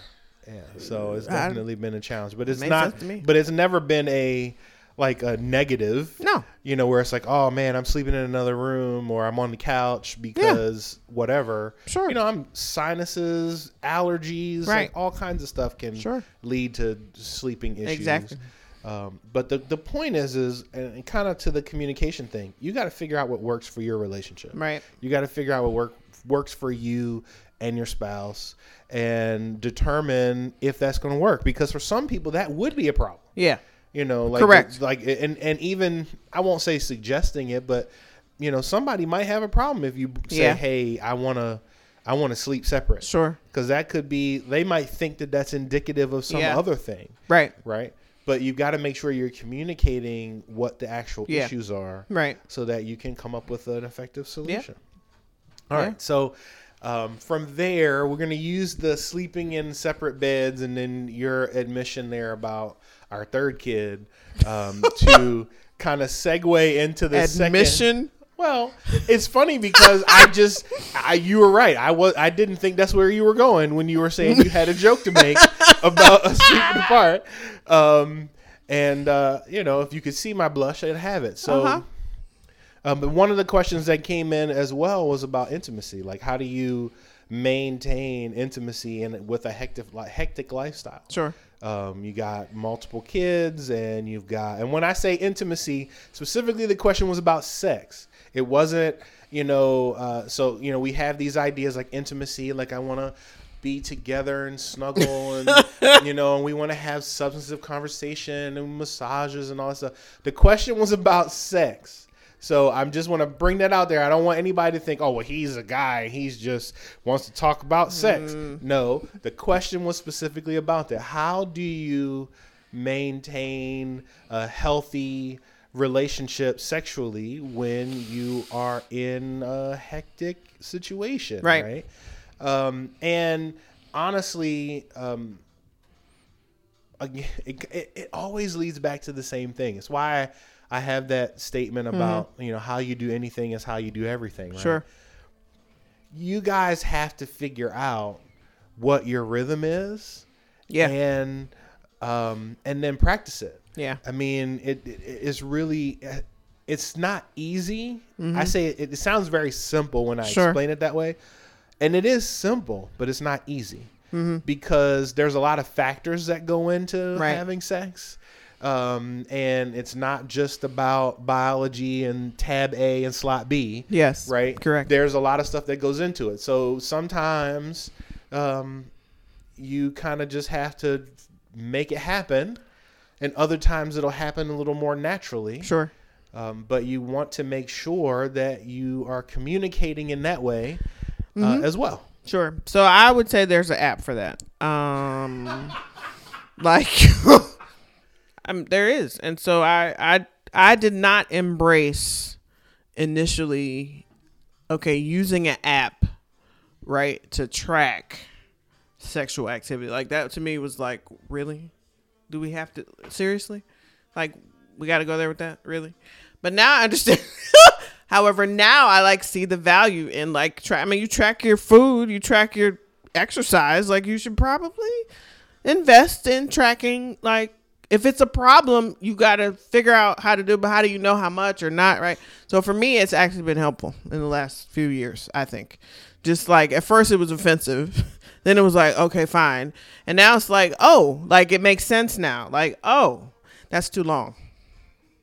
[SPEAKER 1] yeah. So it's
[SPEAKER 2] I-
[SPEAKER 1] definitely been a challenge, but it's
[SPEAKER 2] Makes
[SPEAKER 1] not.
[SPEAKER 2] to me.
[SPEAKER 1] But it's never been a like a negative.
[SPEAKER 2] No.
[SPEAKER 1] You know, where it's like, oh man, I'm sleeping in another room, or I'm on the couch because whatever.
[SPEAKER 2] Sure.
[SPEAKER 1] You know, I'm sinuses, allergies,
[SPEAKER 2] Right.
[SPEAKER 1] like all kinds of stuff can
[SPEAKER 2] Sure.
[SPEAKER 1] lead to sleeping issues.
[SPEAKER 2] Exactly.
[SPEAKER 1] Um, but the the point is, is and kind of to the communication thing, you got to figure out what works for your relationship.
[SPEAKER 2] Right.
[SPEAKER 1] You got to figure out what work works for you and your spouse, and determine if that's going to work. Because for some people, that would be a problem.
[SPEAKER 2] Yeah.
[SPEAKER 1] You know, like
[SPEAKER 2] Correct.
[SPEAKER 1] Like and and even I won't say suggesting it, but you know, somebody might have a problem if you say,
[SPEAKER 2] Yeah.
[SPEAKER 1] "Hey, I want to." I want to sleep separate
[SPEAKER 2] Sure.
[SPEAKER 1] because that could be. They might think that that's indicative of some
[SPEAKER 2] Yeah.
[SPEAKER 1] other thing
[SPEAKER 2] Right.
[SPEAKER 1] right? But you've got to make sure you're communicating what the actual
[SPEAKER 2] Yeah.
[SPEAKER 1] issues are,
[SPEAKER 2] Right.
[SPEAKER 1] so that you can come up with an effective solution. All
[SPEAKER 2] Yeah.
[SPEAKER 1] right, so um, from there, we're going to use the sleeping in separate beds, and then your admission there about our third kid um, to kind of segue into the second
[SPEAKER 2] Admission
[SPEAKER 1] Well, it's funny because I just I, you were right. I was I didn't think that's where you were going when you were saying you had a joke to make about us sleeping apart. Um, and uh, you know, if you could see my blush, I'd have it. So,
[SPEAKER 2] Uh-huh.
[SPEAKER 1] um, but one of the questions that came in as well was about intimacy. Like, how do you maintain intimacy in with a hectic like hectic lifestyle?
[SPEAKER 2] Sure.
[SPEAKER 1] Um, you got multiple kids, and you've got, and when I say intimacy, specifically, the question was about sex. It wasn't, you know, uh, so you know, we have these ideas like intimacy, like I want to be together and snuggle, and you know, and we want to have substantive conversation and massages and all that stuff. The question was about sex. So I'm just want to bring that out there. I don't want anybody to think, oh, well, he's a guy. He's just wants to talk about sex. No, the question was specifically about that. How do you maintain a healthy relationship sexually when you are in a hectic situation?
[SPEAKER 2] Right.
[SPEAKER 1] Right. Um, and honestly, um, again, it, it, it always leads back to the same thing. It's why I, I have that statement about you know how you do anything is how you do everything. Right?
[SPEAKER 2] Sure.
[SPEAKER 1] You guys have to figure out what your rhythm is.
[SPEAKER 2] Yeah.
[SPEAKER 1] And um, and then practice it.
[SPEAKER 2] Yeah.
[SPEAKER 1] I mean, it, it it's really it's not easy. I say it, it sounds very simple when I
[SPEAKER 2] Mm-hmm. Sure.
[SPEAKER 1] explain it that way, and it is simple, but it's not easy because there's a lot of factors that go into
[SPEAKER 2] Mm-hmm. Right.
[SPEAKER 1] having sex. Um, and it's not just about biology and tab A and slot B
[SPEAKER 2] Yes.
[SPEAKER 1] right?
[SPEAKER 2] Correct.
[SPEAKER 1] There's a lot of stuff that goes into it. So sometimes um, you kind of just have to make it happen, and other times it'll happen a little more naturally.
[SPEAKER 2] Sure.
[SPEAKER 1] Um, but you want to make sure that you are communicating in that way uh,
[SPEAKER 2] Mm-hmm.
[SPEAKER 1] as well.
[SPEAKER 2] Sure. So I would say there's an app for that. Um, like, there is, and so I, I, I did not embrace initially. Okay, using an app, right, to track sexual activity like that to me was like, really? Do we have to seriously? Like, we got to go there with that, really? But now I understand. However, now I like see the value in like track. I mean, you track your food, you track your exercise. Like, you should probably invest in tracking. Like, if it's a problem, you got to figure out how to do. it, But how do you know how much or not? Right. So for me, it's actually been helpful in the last few years. I think. Just like at first it was offensive, then it was like okay, fine, and now it's like oh, like it makes sense now. Like oh, that's too long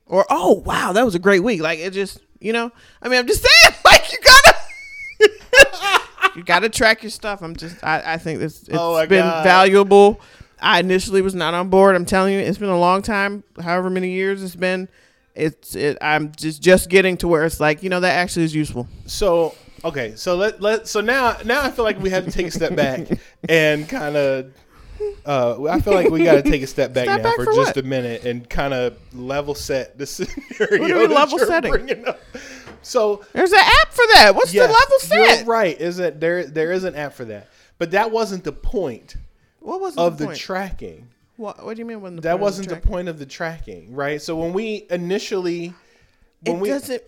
[SPEAKER 2] or oh wow that was a great week like it just you know i mean i'm just saying like you gotta you gotta track your stuff i'm just i, I think it's, oh it's
[SPEAKER 1] Oh
[SPEAKER 2] been
[SPEAKER 1] God.
[SPEAKER 2] valuable i initially was not on board i'm telling you it's been a long time however many years it's been it's it i'm just just getting to where it's like you know that actually is useful
[SPEAKER 1] So okay, so let let so now now I feel like we have to take a step back and kind of. Uh, I feel like we got to take a step back
[SPEAKER 2] Step
[SPEAKER 1] now
[SPEAKER 2] back
[SPEAKER 1] for,
[SPEAKER 2] for
[SPEAKER 1] just a minute and kind of level set the scenario.
[SPEAKER 2] What mean
[SPEAKER 1] that
[SPEAKER 2] level setting?
[SPEAKER 1] So
[SPEAKER 2] there's an app for that what's
[SPEAKER 1] yes,
[SPEAKER 2] the level set
[SPEAKER 1] right. Is that there? There is an app for that, but that wasn't the point
[SPEAKER 2] what was
[SPEAKER 1] of
[SPEAKER 2] the,
[SPEAKER 1] the tracking.
[SPEAKER 2] what, what do you mean when the
[SPEAKER 1] That wasn't the
[SPEAKER 2] tracking?
[SPEAKER 1] point of the tracking, right? So when we initially, when
[SPEAKER 2] it
[SPEAKER 1] we,
[SPEAKER 2] doesn't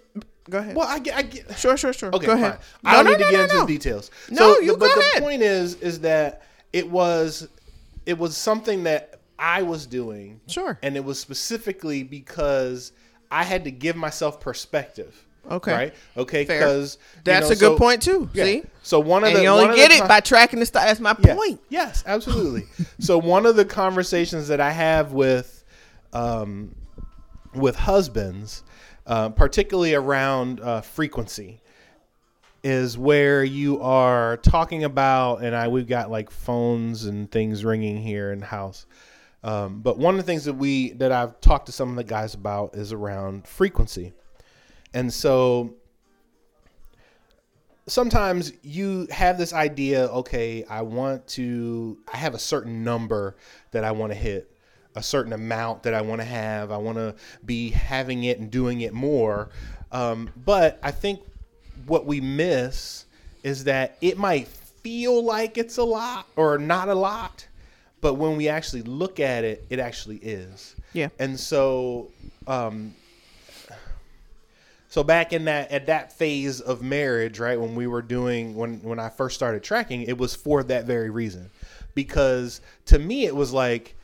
[SPEAKER 2] go ahead
[SPEAKER 1] well, I get, I get,
[SPEAKER 2] sure sure sure
[SPEAKER 1] Okay,
[SPEAKER 2] go ahead
[SPEAKER 1] fine. I don't
[SPEAKER 2] No,
[SPEAKER 1] need
[SPEAKER 2] no,
[SPEAKER 1] to
[SPEAKER 2] no,
[SPEAKER 1] get into
[SPEAKER 2] no,
[SPEAKER 1] the details.
[SPEAKER 2] No,
[SPEAKER 1] so,
[SPEAKER 2] you
[SPEAKER 1] the, but
[SPEAKER 2] go
[SPEAKER 1] the point is, is that it was, it was something that I was doing,
[SPEAKER 2] Sure.
[SPEAKER 1] and it was specifically because I had to give myself perspective.
[SPEAKER 2] Okay.
[SPEAKER 1] Right. Okay. Because
[SPEAKER 2] That's a good point too. See,
[SPEAKER 1] So one of
[SPEAKER 2] and
[SPEAKER 1] the
[SPEAKER 2] you only get it
[SPEAKER 1] con-
[SPEAKER 2] by tracking the stuff. That's my
[SPEAKER 1] yeah.
[SPEAKER 2] point.
[SPEAKER 1] Yes, absolutely. so one of the conversations that I have with um, with husbands, uh, particularly around uh, frequency, is where you are talking about, and I we've got like phones and things ringing here in the house. Um, but one of the things that we that I've talked to some of the guys about is around frequency, and so sometimes you have this idea okay i want to i have a certain number that i want to hit a certain amount that i want to have i want to be having it and doing it more um, but i think what we miss is that it might feel like it's a lot or not a lot but when we actually look at it it actually is
[SPEAKER 2] Yeah.
[SPEAKER 1] and so um, So back in that at that phase of marriage, right, when we were doing when when I first started tracking, it was for that very reason. Because to me it was like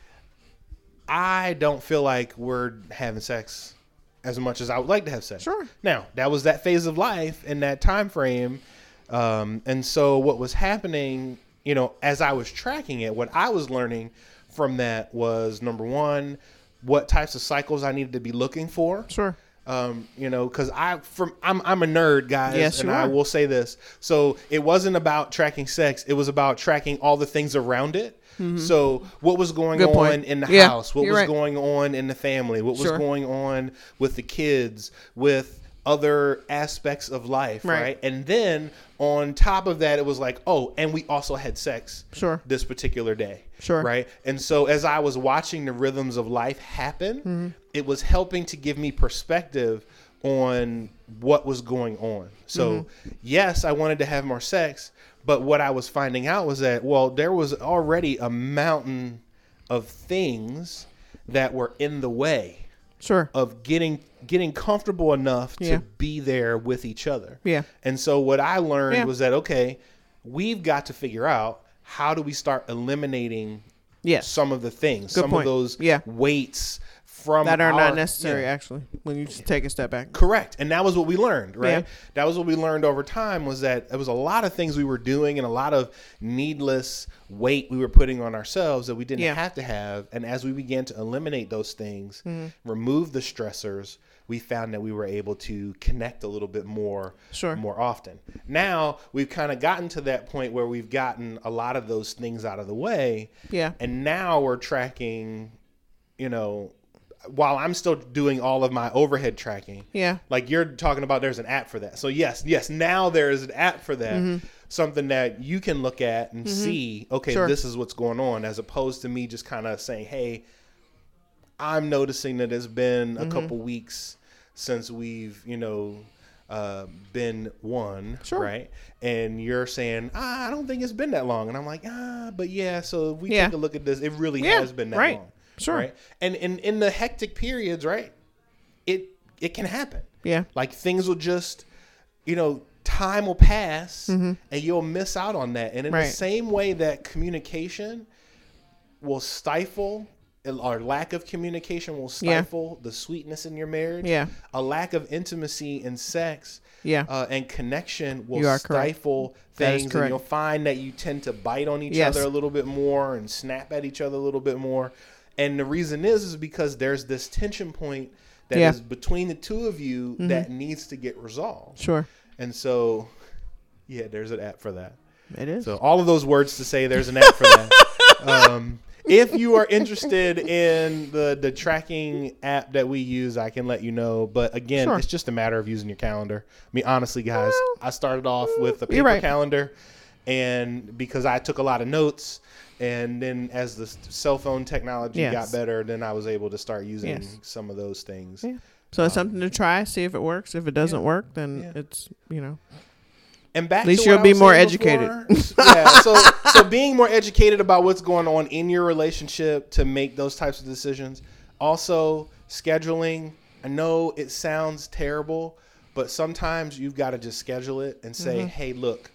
[SPEAKER 1] I don't feel like we're having sex as much as I would like to have sex.
[SPEAKER 2] Sure.
[SPEAKER 1] Now, that was that phase of life in that time frame. Um, and so what was happening, you know, as I was tracking it, what I was learning from that was number one, what types of cycles I needed to be looking for.
[SPEAKER 2] Sure.
[SPEAKER 1] Um, you know, because I from I'm I'm a nerd, guys,
[SPEAKER 2] Yes,
[SPEAKER 1] and I will say this. So it wasn't about tracking sex; it was about tracking all the things around it. So what was going
[SPEAKER 2] Mm-hmm. Good
[SPEAKER 1] on
[SPEAKER 2] point.
[SPEAKER 1] in the
[SPEAKER 2] Yeah,
[SPEAKER 1] house? What was
[SPEAKER 2] right.
[SPEAKER 1] going on in the family? What was
[SPEAKER 2] Sure.
[SPEAKER 1] going on with the kids? With other aspects of life,
[SPEAKER 2] Right.
[SPEAKER 1] right? And then on top of that, it was like, oh, and we also had sex
[SPEAKER 2] Sure.
[SPEAKER 1] this particular day.
[SPEAKER 2] Sure.
[SPEAKER 1] Right. And so as I was watching the rhythms of life happen,
[SPEAKER 2] Mm-hmm.
[SPEAKER 1] it was helping to give me perspective on what was going on. So,
[SPEAKER 2] Mm-hmm.
[SPEAKER 1] yes, I wanted to have more sex, but what I was finding out was that, well, there was already a mountain of things that were in the way
[SPEAKER 2] Sure.
[SPEAKER 1] of getting getting comfortable enough to be there with each other.
[SPEAKER 2] Yeah.
[SPEAKER 1] And so what I learned
[SPEAKER 2] Yeah.
[SPEAKER 1] was that okay, we've got to figure out how do we start eliminating some of the things,
[SPEAKER 2] Good
[SPEAKER 1] some
[SPEAKER 2] point.
[SPEAKER 1] of those
[SPEAKER 2] Yeah.
[SPEAKER 1] weights from
[SPEAKER 2] that are
[SPEAKER 1] our-
[SPEAKER 2] not necessary
[SPEAKER 1] Yeah.
[SPEAKER 2] actually when you just take a step back.
[SPEAKER 1] Correct. And that was what we learned, right?
[SPEAKER 2] Yeah.
[SPEAKER 1] That was what we learned over time was that there was a lot of things we were doing and a lot of needless weight we were putting on ourselves that we didn't.
[SPEAKER 2] Mm-hmm.
[SPEAKER 1] have to have. And as we began to eliminate those things, remove the stressors, we found that we were able to connect a little bit more
[SPEAKER 2] Sure.
[SPEAKER 1] more often. Now we've kind of gotten to that point where we've gotten a lot of those things out of the way.
[SPEAKER 2] Yeah.
[SPEAKER 1] And now we're tracking, you know, while I'm still doing all of my overhead tracking.
[SPEAKER 2] Yeah.
[SPEAKER 1] Like you're talking about there's an app for that. So yes, yes, now there is an app for that.
[SPEAKER 2] Mm-hmm.
[SPEAKER 1] Something that you can look at and see, okay,
[SPEAKER 2] Sure.
[SPEAKER 1] this is what's going on as opposed to me just kind of saying, "Hey, I'm noticing that it's been
[SPEAKER 2] Mm-hmm.
[SPEAKER 1] a couple weeks since we've, you know, uh, been one,
[SPEAKER 2] Sure.
[SPEAKER 1] right? And you're saying, ah, I don't think it's been that long, and I'm like, ah, but yeah. So if we
[SPEAKER 2] Yeah.
[SPEAKER 1] take a look at this, it really
[SPEAKER 2] Yeah,
[SPEAKER 1] has been that
[SPEAKER 2] right.
[SPEAKER 1] long,
[SPEAKER 2] Sure.
[SPEAKER 1] right? And in in the hectic periods, right? It it can happen.
[SPEAKER 2] Yeah.
[SPEAKER 1] Like things will just, you know, time will pass and you'll miss out on that. And in
[SPEAKER 2] Mm-hmm. Right.
[SPEAKER 1] the same way that communication will stifle or lack of communication will
[SPEAKER 2] Yeah.
[SPEAKER 1] stifle the sweetness in your marriage.
[SPEAKER 2] Yeah.
[SPEAKER 1] A lack of intimacy in sex
[SPEAKER 2] Yeah.
[SPEAKER 1] uh, and connection will
[SPEAKER 2] correct.
[SPEAKER 1] stifle
[SPEAKER 2] is
[SPEAKER 1] things and you'll find that you tend to bite on each
[SPEAKER 2] Yes.
[SPEAKER 1] other a little bit more and snap at each other a little bit more. And the reason is is because there's this tension point that is
[SPEAKER 2] Yeah. Mm-hmm.
[SPEAKER 1] between the two of you that needs to get resolved.
[SPEAKER 2] Sure.
[SPEAKER 1] And so yeah, there's an app for that.
[SPEAKER 2] It is.
[SPEAKER 1] So all of those words to say there's an app for that. um, if you are interested in the the tracking app that we use, I can let you know. But again,
[SPEAKER 2] Sure.
[SPEAKER 1] it's just a matter of using your calendar. I mean, honestly, guys, I started off with a paper
[SPEAKER 2] right.
[SPEAKER 1] calendar, and because I took a lot of notes, and then as the cell phone technology
[SPEAKER 2] Yes.
[SPEAKER 1] got better, then I was able to start using
[SPEAKER 2] Yes.
[SPEAKER 1] some of those things.
[SPEAKER 2] Yeah. So it's um, something to try, see if it works. If it doesn't work, then
[SPEAKER 1] Yeah.
[SPEAKER 2] it's you know.
[SPEAKER 1] And back
[SPEAKER 2] At least you'll be more educated.
[SPEAKER 1] before. yeah. So so being more educated about what's going on in your relationship to make those types of decisions. Also scheduling. I know it sounds terrible, but sometimes you've got to just schedule it and say,
[SPEAKER 2] Mm-hmm.
[SPEAKER 1] "Hey, look,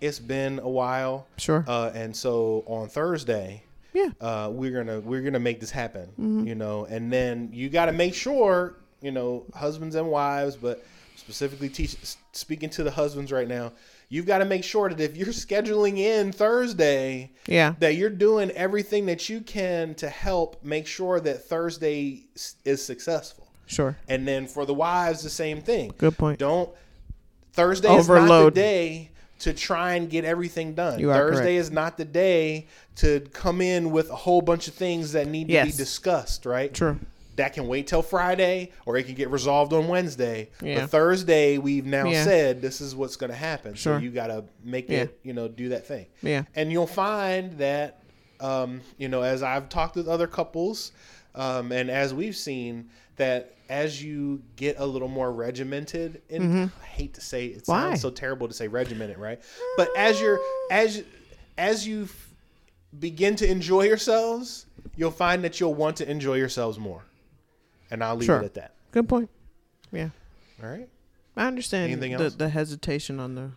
[SPEAKER 1] it's been a while,
[SPEAKER 2] Sure.
[SPEAKER 1] uh, and so on Thursday."
[SPEAKER 2] Yeah.
[SPEAKER 1] uh, we're gonna we're gonna make this happen you know and then you got to make sure you know husbands and wives but specifically teach, speaking to the husbands right now you've got to make sure that if you're scheduling in thursday
[SPEAKER 2] Yeah.
[SPEAKER 1] that you're doing everything that you can to help make sure that thursday is successful
[SPEAKER 2] Sure.
[SPEAKER 1] and then for the wives the same thing
[SPEAKER 2] Good point.
[SPEAKER 1] don't Thursday is not
[SPEAKER 2] Overload.
[SPEAKER 1] the day to try and get everything done.
[SPEAKER 2] You are
[SPEAKER 1] Thursday
[SPEAKER 2] correct.
[SPEAKER 1] is not the day to come in with a whole bunch of things that need to be discussed, right?
[SPEAKER 2] True.
[SPEAKER 1] That can wait till Friday or it can get resolved on Wednesday.
[SPEAKER 2] Yeah.
[SPEAKER 1] But Thursday we've now
[SPEAKER 2] Yeah.
[SPEAKER 1] said this is what's going to happen.
[SPEAKER 2] Sure.
[SPEAKER 1] So you got to make
[SPEAKER 2] Yeah.
[SPEAKER 1] it, you know, do that thing.
[SPEAKER 2] Yeah.
[SPEAKER 1] And you'll find that, um, you know, as I've talked with other couples, um, and as we've seen, that as you get a little more regimented, and I hate to say it
[SPEAKER 2] Mm-hmm. Why?
[SPEAKER 1] sounds so terrible to say regimented, right? But as you're as as you begin to enjoy yourselves, you'll find that you'll want to enjoy yourselves more. And I'll leave
[SPEAKER 2] Sure.
[SPEAKER 1] it at that.
[SPEAKER 2] Good point. Yeah.
[SPEAKER 1] All right.
[SPEAKER 2] I understand
[SPEAKER 1] Anything
[SPEAKER 2] the,
[SPEAKER 1] else?
[SPEAKER 2] the hesitation on the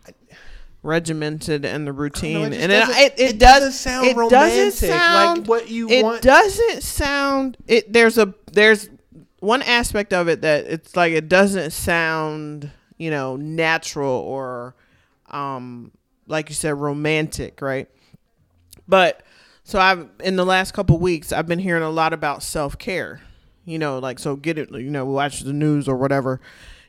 [SPEAKER 2] regimented and the routine,
[SPEAKER 1] it
[SPEAKER 2] and it,
[SPEAKER 1] doesn't-
[SPEAKER 2] it, it,
[SPEAKER 1] it
[SPEAKER 2] does
[SPEAKER 1] doesn't sound
[SPEAKER 2] it
[SPEAKER 1] romantic,
[SPEAKER 2] doesn't
[SPEAKER 1] like what you want
[SPEAKER 2] it
[SPEAKER 1] want-
[SPEAKER 2] doesn't sound it. There's a there's one aspect of it that it's like it doesn't sound you know natural or um like you said romantic, right? But so I've in the last couple weeks I've been hearing a lot about self care. You know, like so get it. You know, watch the news or whatever.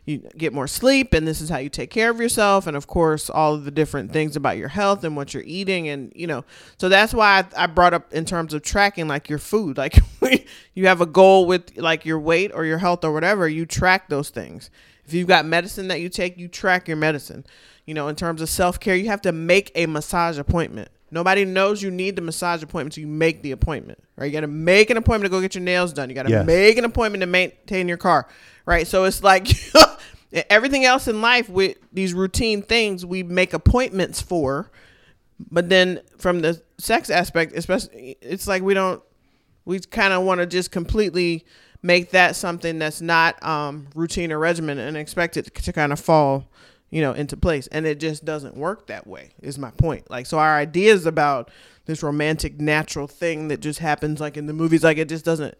[SPEAKER 2] You get more sleep, and this is how you take care of yourself. And of course, all of the different things about your health and what you're eating, and you know. So that's why I, I brought up in terms of tracking, like your food. Like you have a goal with like your weight or your health or whatever, you track those things. If you've got medicine that you take, you track your medicine. You know, in terms of self care, you have to make a massage appointment. Nobody knows you need the massage appointment, so you make the appointment, right? You got to make an appointment to go get your nails done. You got to
[SPEAKER 1] Yes.
[SPEAKER 2] make an appointment to maintain your car, right? So it's like everything else in life with these routine things we make appointments for, but then from the sex aspect, especially, it's like we don't we kind of want to just completely make that something that's not um, routine or regimen and expect it to kind of fall you know into place. And it just doesn't work that way is my point. Like so our ideas about this romantic natural thing that just happens like in the movies like it just doesn't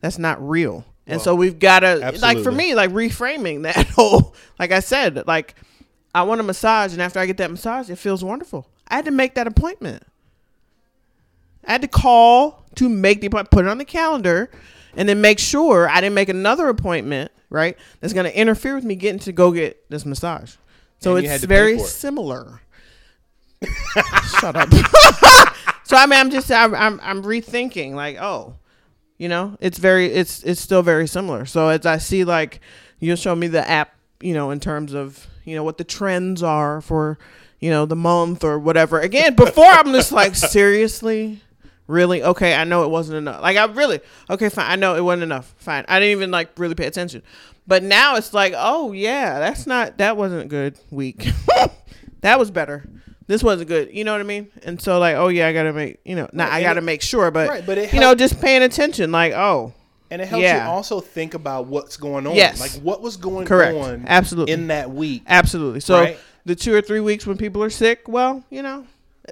[SPEAKER 2] that's not real. And
[SPEAKER 1] Well,
[SPEAKER 2] so we've got to like for me like reframing that whole like i said like i want a massage and after i get that massage it feels wonderful. I had to make that appointment. I had to call to make the appointment, put it on the calendar, and then make sure I didn't make another appointment, right? That's going to interfere with me getting to go get this massage. So
[SPEAKER 1] And
[SPEAKER 2] it's very
[SPEAKER 1] it.
[SPEAKER 2] similar. Shut up. so I mean, I'm just I'm, I'm I'm rethinking like, oh, you know, it's very it's it's still very similar. So as I see like you'll show me the app, you know, in terms of you know what the trends are for you know the month or whatever. Again, before I'm just like seriously. Really? Okay, I know it wasn't enough. Like I really okay, fine. I know it wasn't enough. Fine. I didn't even like really pay attention. But now it's like, oh yeah, that's not that wasn't a good week. that was better. This wasn't good. You know what I mean? And so like, oh yeah, I gotta make you know, not
[SPEAKER 1] Right,
[SPEAKER 2] I gotta
[SPEAKER 1] it-
[SPEAKER 2] make sure, but,
[SPEAKER 1] Right, but it
[SPEAKER 2] you know, just paying attention. Like, oh,
[SPEAKER 1] And it helps
[SPEAKER 2] Yeah.
[SPEAKER 1] you also think about what's going on.
[SPEAKER 2] Yes.
[SPEAKER 1] Like what was going
[SPEAKER 2] Correct.
[SPEAKER 1] on
[SPEAKER 2] Absolutely.
[SPEAKER 1] in that week.
[SPEAKER 2] absolutely. So
[SPEAKER 1] Right.
[SPEAKER 2] the two or three weeks when people are sick, well, you know,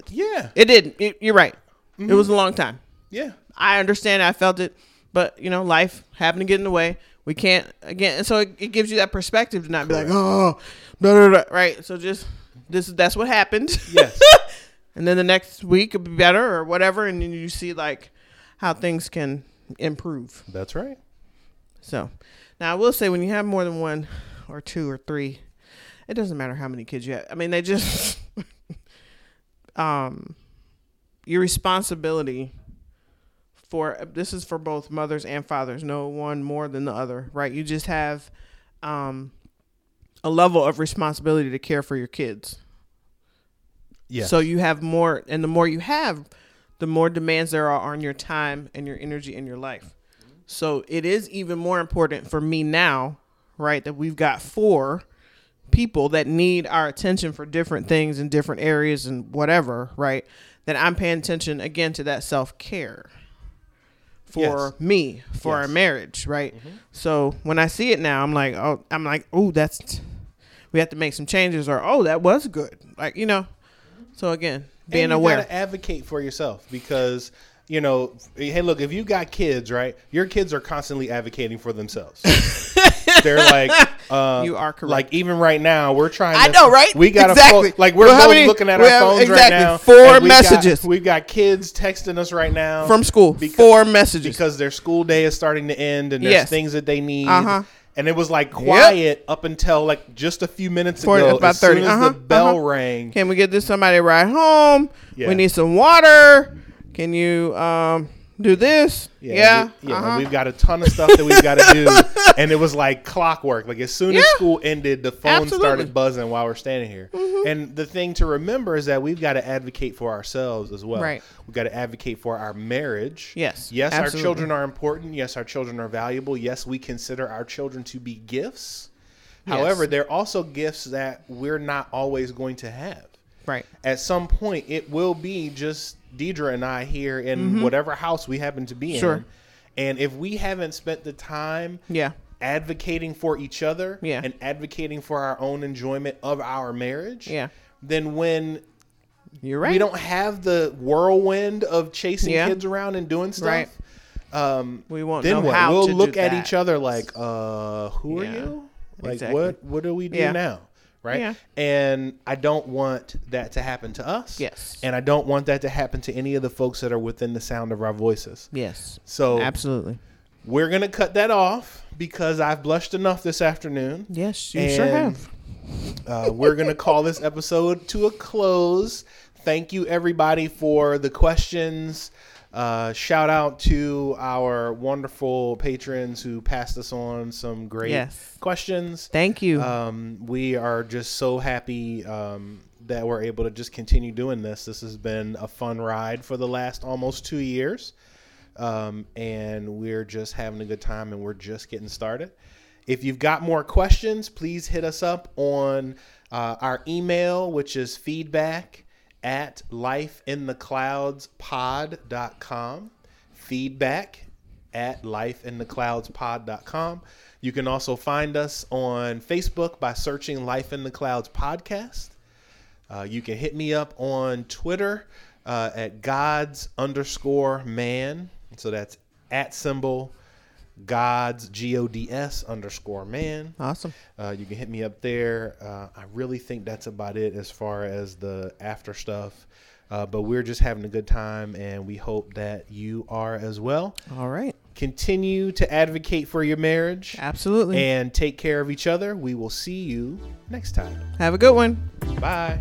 [SPEAKER 1] Yeah.
[SPEAKER 2] it didn't. It, you're right. It
[SPEAKER 1] Mm-hmm.
[SPEAKER 2] was a long time.
[SPEAKER 1] Yeah.
[SPEAKER 2] I understand. I felt it, but you know, life happened to get in the way. We can't again, and so it, it gives you that perspective to not be like, oh, no, no, no, right. So just this, is that's what happened.
[SPEAKER 1] Yes.
[SPEAKER 2] and then the next week will be better or whatever, and then you see like how things can improve.
[SPEAKER 1] That's right.
[SPEAKER 2] So now I will say when you have more than one or two or three, it doesn't matter how many kids you have. I mean, they just um your responsibility for this is for both mothers and fathers, no one more than the other, right? You just have um a level of responsibility to care for your kids.
[SPEAKER 1] Yes.
[SPEAKER 2] So you have more, and the more you have, the more demands there are on your time and your energy in your life. So it is even more important for me now, right, that we've got four people that need our attention for different things in different areas and whatever, right? That I'm paying attention again to that self care for
[SPEAKER 1] Yes.
[SPEAKER 2] me, for our marriage, right? Mm-hmm. So when I see it now, I'm like, oh, I'm like, oh, that's we have to make some changes, or oh, that was good, like you know. So again, being
[SPEAKER 1] and you
[SPEAKER 2] aware.
[SPEAKER 1] gotta advocate for yourself because you know, hey, look, if you got kids, right, your kids are constantly advocating for themselves. They're like, uh,
[SPEAKER 2] You are correct.
[SPEAKER 1] Like even right now, we're trying.
[SPEAKER 2] I
[SPEAKER 1] to,
[SPEAKER 2] know, right?
[SPEAKER 1] We got
[SPEAKER 2] Exactly.
[SPEAKER 1] a phone, like we're
[SPEAKER 2] Well,
[SPEAKER 1] both
[SPEAKER 2] many-
[SPEAKER 1] looking at our
[SPEAKER 2] have-
[SPEAKER 1] phones
[SPEAKER 2] exactly,
[SPEAKER 1] right now.
[SPEAKER 2] four
[SPEAKER 1] and we got-
[SPEAKER 2] messages.
[SPEAKER 1] we've got kids texting us right now
[SPEAKER 2] from school,
[SPEAKER 1] because-
[SPEAKER 2] four messages.
[SPEAKER 1] because their school day is starting to end and there's
[SPEAKER 2] Yes.
[SPEAKER 1] things that they need.
[SPEAKER 2] Uh-huh.
[SPEAKER 1] And it was like quiet up until like just a few minutes
[SPEAKER 2] For
[SPEAKER 1] ago.
[SPEAKER 2] about
[SPEAKER 1] as soon
[SPEAKER 2] 30.
[SPEAKER 1] as
[SPEAKER 2] Uh-huh,
[SPEAKER 1] the bell
[SPEAKER 2] uh-huh.
[SPEAKER 1] rang,
[SPEAKER 2] Can we get this somebody right home?
[SPEAKER 1] Yeah.
[SPEAKER 2] We need some water. Can you um do this? Yeah.
[SPEAKER 1] Yeah, we, yeah.
[SPEAKER 2] uh-huh.
[SPEAKER 1] We've got a ton of stuff that we've got to do, and it was like clockwork. Like as soon as school ended, the phone
[SPEAKER 2] Absolutely.
[SPEAKER 1] started buzzing while we're standing here. And the thing to remember is that we've got to advocate for ourselves as well.
[SPEAKER 2] Right.
[SPEAKER 1] We've got to advocate for our marriage.
[SPEAKER 2] Yes,
[SPEAKER 1] Yes,
[SPEAKER 2] absolutely.
[SPEAKER 1] our children are important. Yes, our children are valuable. Yes, we consider our children to be gifts.
[SPEAKER 2] Yes.
[SPEAKER 1] However, they're also gifts that we're not always going to have
[SPEAKER 2] right.
[SPEAKER 1] at some point it will be just Deidre and I here in whatever house we happen to be
[SPEAKER 2] Mm-hmm. Sure.
[SPEAKER 1] in. And if we haven't spent the time
[SPEAKER 2] Yeah.
[SPEAKER 1] advocating for each other
[SPEAKER 2] Yeah.
[SPEAKER 1] and advocating for our own enjoyment of our marriage,
[SPEAKER 2] Yeah.
[SPEAKER 1] then when
[SPEAKER 2] You're right.
[SPEAKER 1] we don't have the whirlwind of chasing
[SPEAKER 2] Yeah.
[SPEAKER 1] kids around and doing stuff,
[SPEAKER 2] Right.
[SPEAKER 1] um,
[SPEAKER 2] we won't
[SPEAKER 1] then
[SPEAKER 2] know
[SPEAKER 1] what?
[SPEAKER 2] how
[SPEAKER 1] we'll
[SPEAKER 2] to
[SPEAKER 1] look at
[SPEAKER 2] that.
[SPEAKER 1] each other like, uh, who
[SPEAKER 2] Yeah.
[SPEAKER 1] are you? Like,
[SPEAKER 2] Exactly.
[SPEAKER 1] what? What do we do
[SPEAKER 2] Yeah.
[SPEAKER 1] now? Right?
[SPEAKER 2] Yeah.
[SPEAKER 1] And I don't want that to happen to us.
[SPEAKER 2] Yes.
[SPEAKER 1] And I don't want that to happen to any of the folks that are within the sound of our voices.
[SPEAKER 2] Yes.
[SPEAKER 1] So
[SPEAKER 2] Absolutely.
[SPEAKER 1] we're gonna cut that off because I've blushed enough this afternoon.
[SPEAKER 2] Yes, you sure have.
[SPEAKER 1] Uh, we're gonna call this episode to a close. Thank you everybody for the questions. Uh, shout out to our wonderful patrons who passed us on some great
[SPEAKER 2] Yes.
[SPEAKER 1] questions.
[SPEAKER 2] Thank you.
[SPEAKER 1] Um, we are just so happy um, that we're able to just continue doing this. This has been a fun ride for the last almost two years. Um, and we're just having a good time and we're just getting started. If you've got more questions, please hit us up on uh, our email, which is feedback at lifeinthecloudspod.com. Feedback at lifeinthecloudspod.com. You can also find us on Facebook by searching Life in the Clouds Podcast. Uh, you can hit me up on Twitter uh, at God's underscore man. So that's at symbol God's G O D S underscore man.
[SPEAKER 2] awesome.
[SPEAKER 1] Uh, you can hit me up there. Uh, I really think that's about it as far as the after stuff. Uh, but we're just having a good time, and we hope that you are as well.
[SPEAKER 2] All right.
[SPEAKER 1] Continue to advocate for your marriage
[SPEAKER 2] Absolutely.
[SPEAKER 1] and take care of each other. We will see you next time.
[SPEAKER 2] have a good one.
[SPEAKER 1] Bye.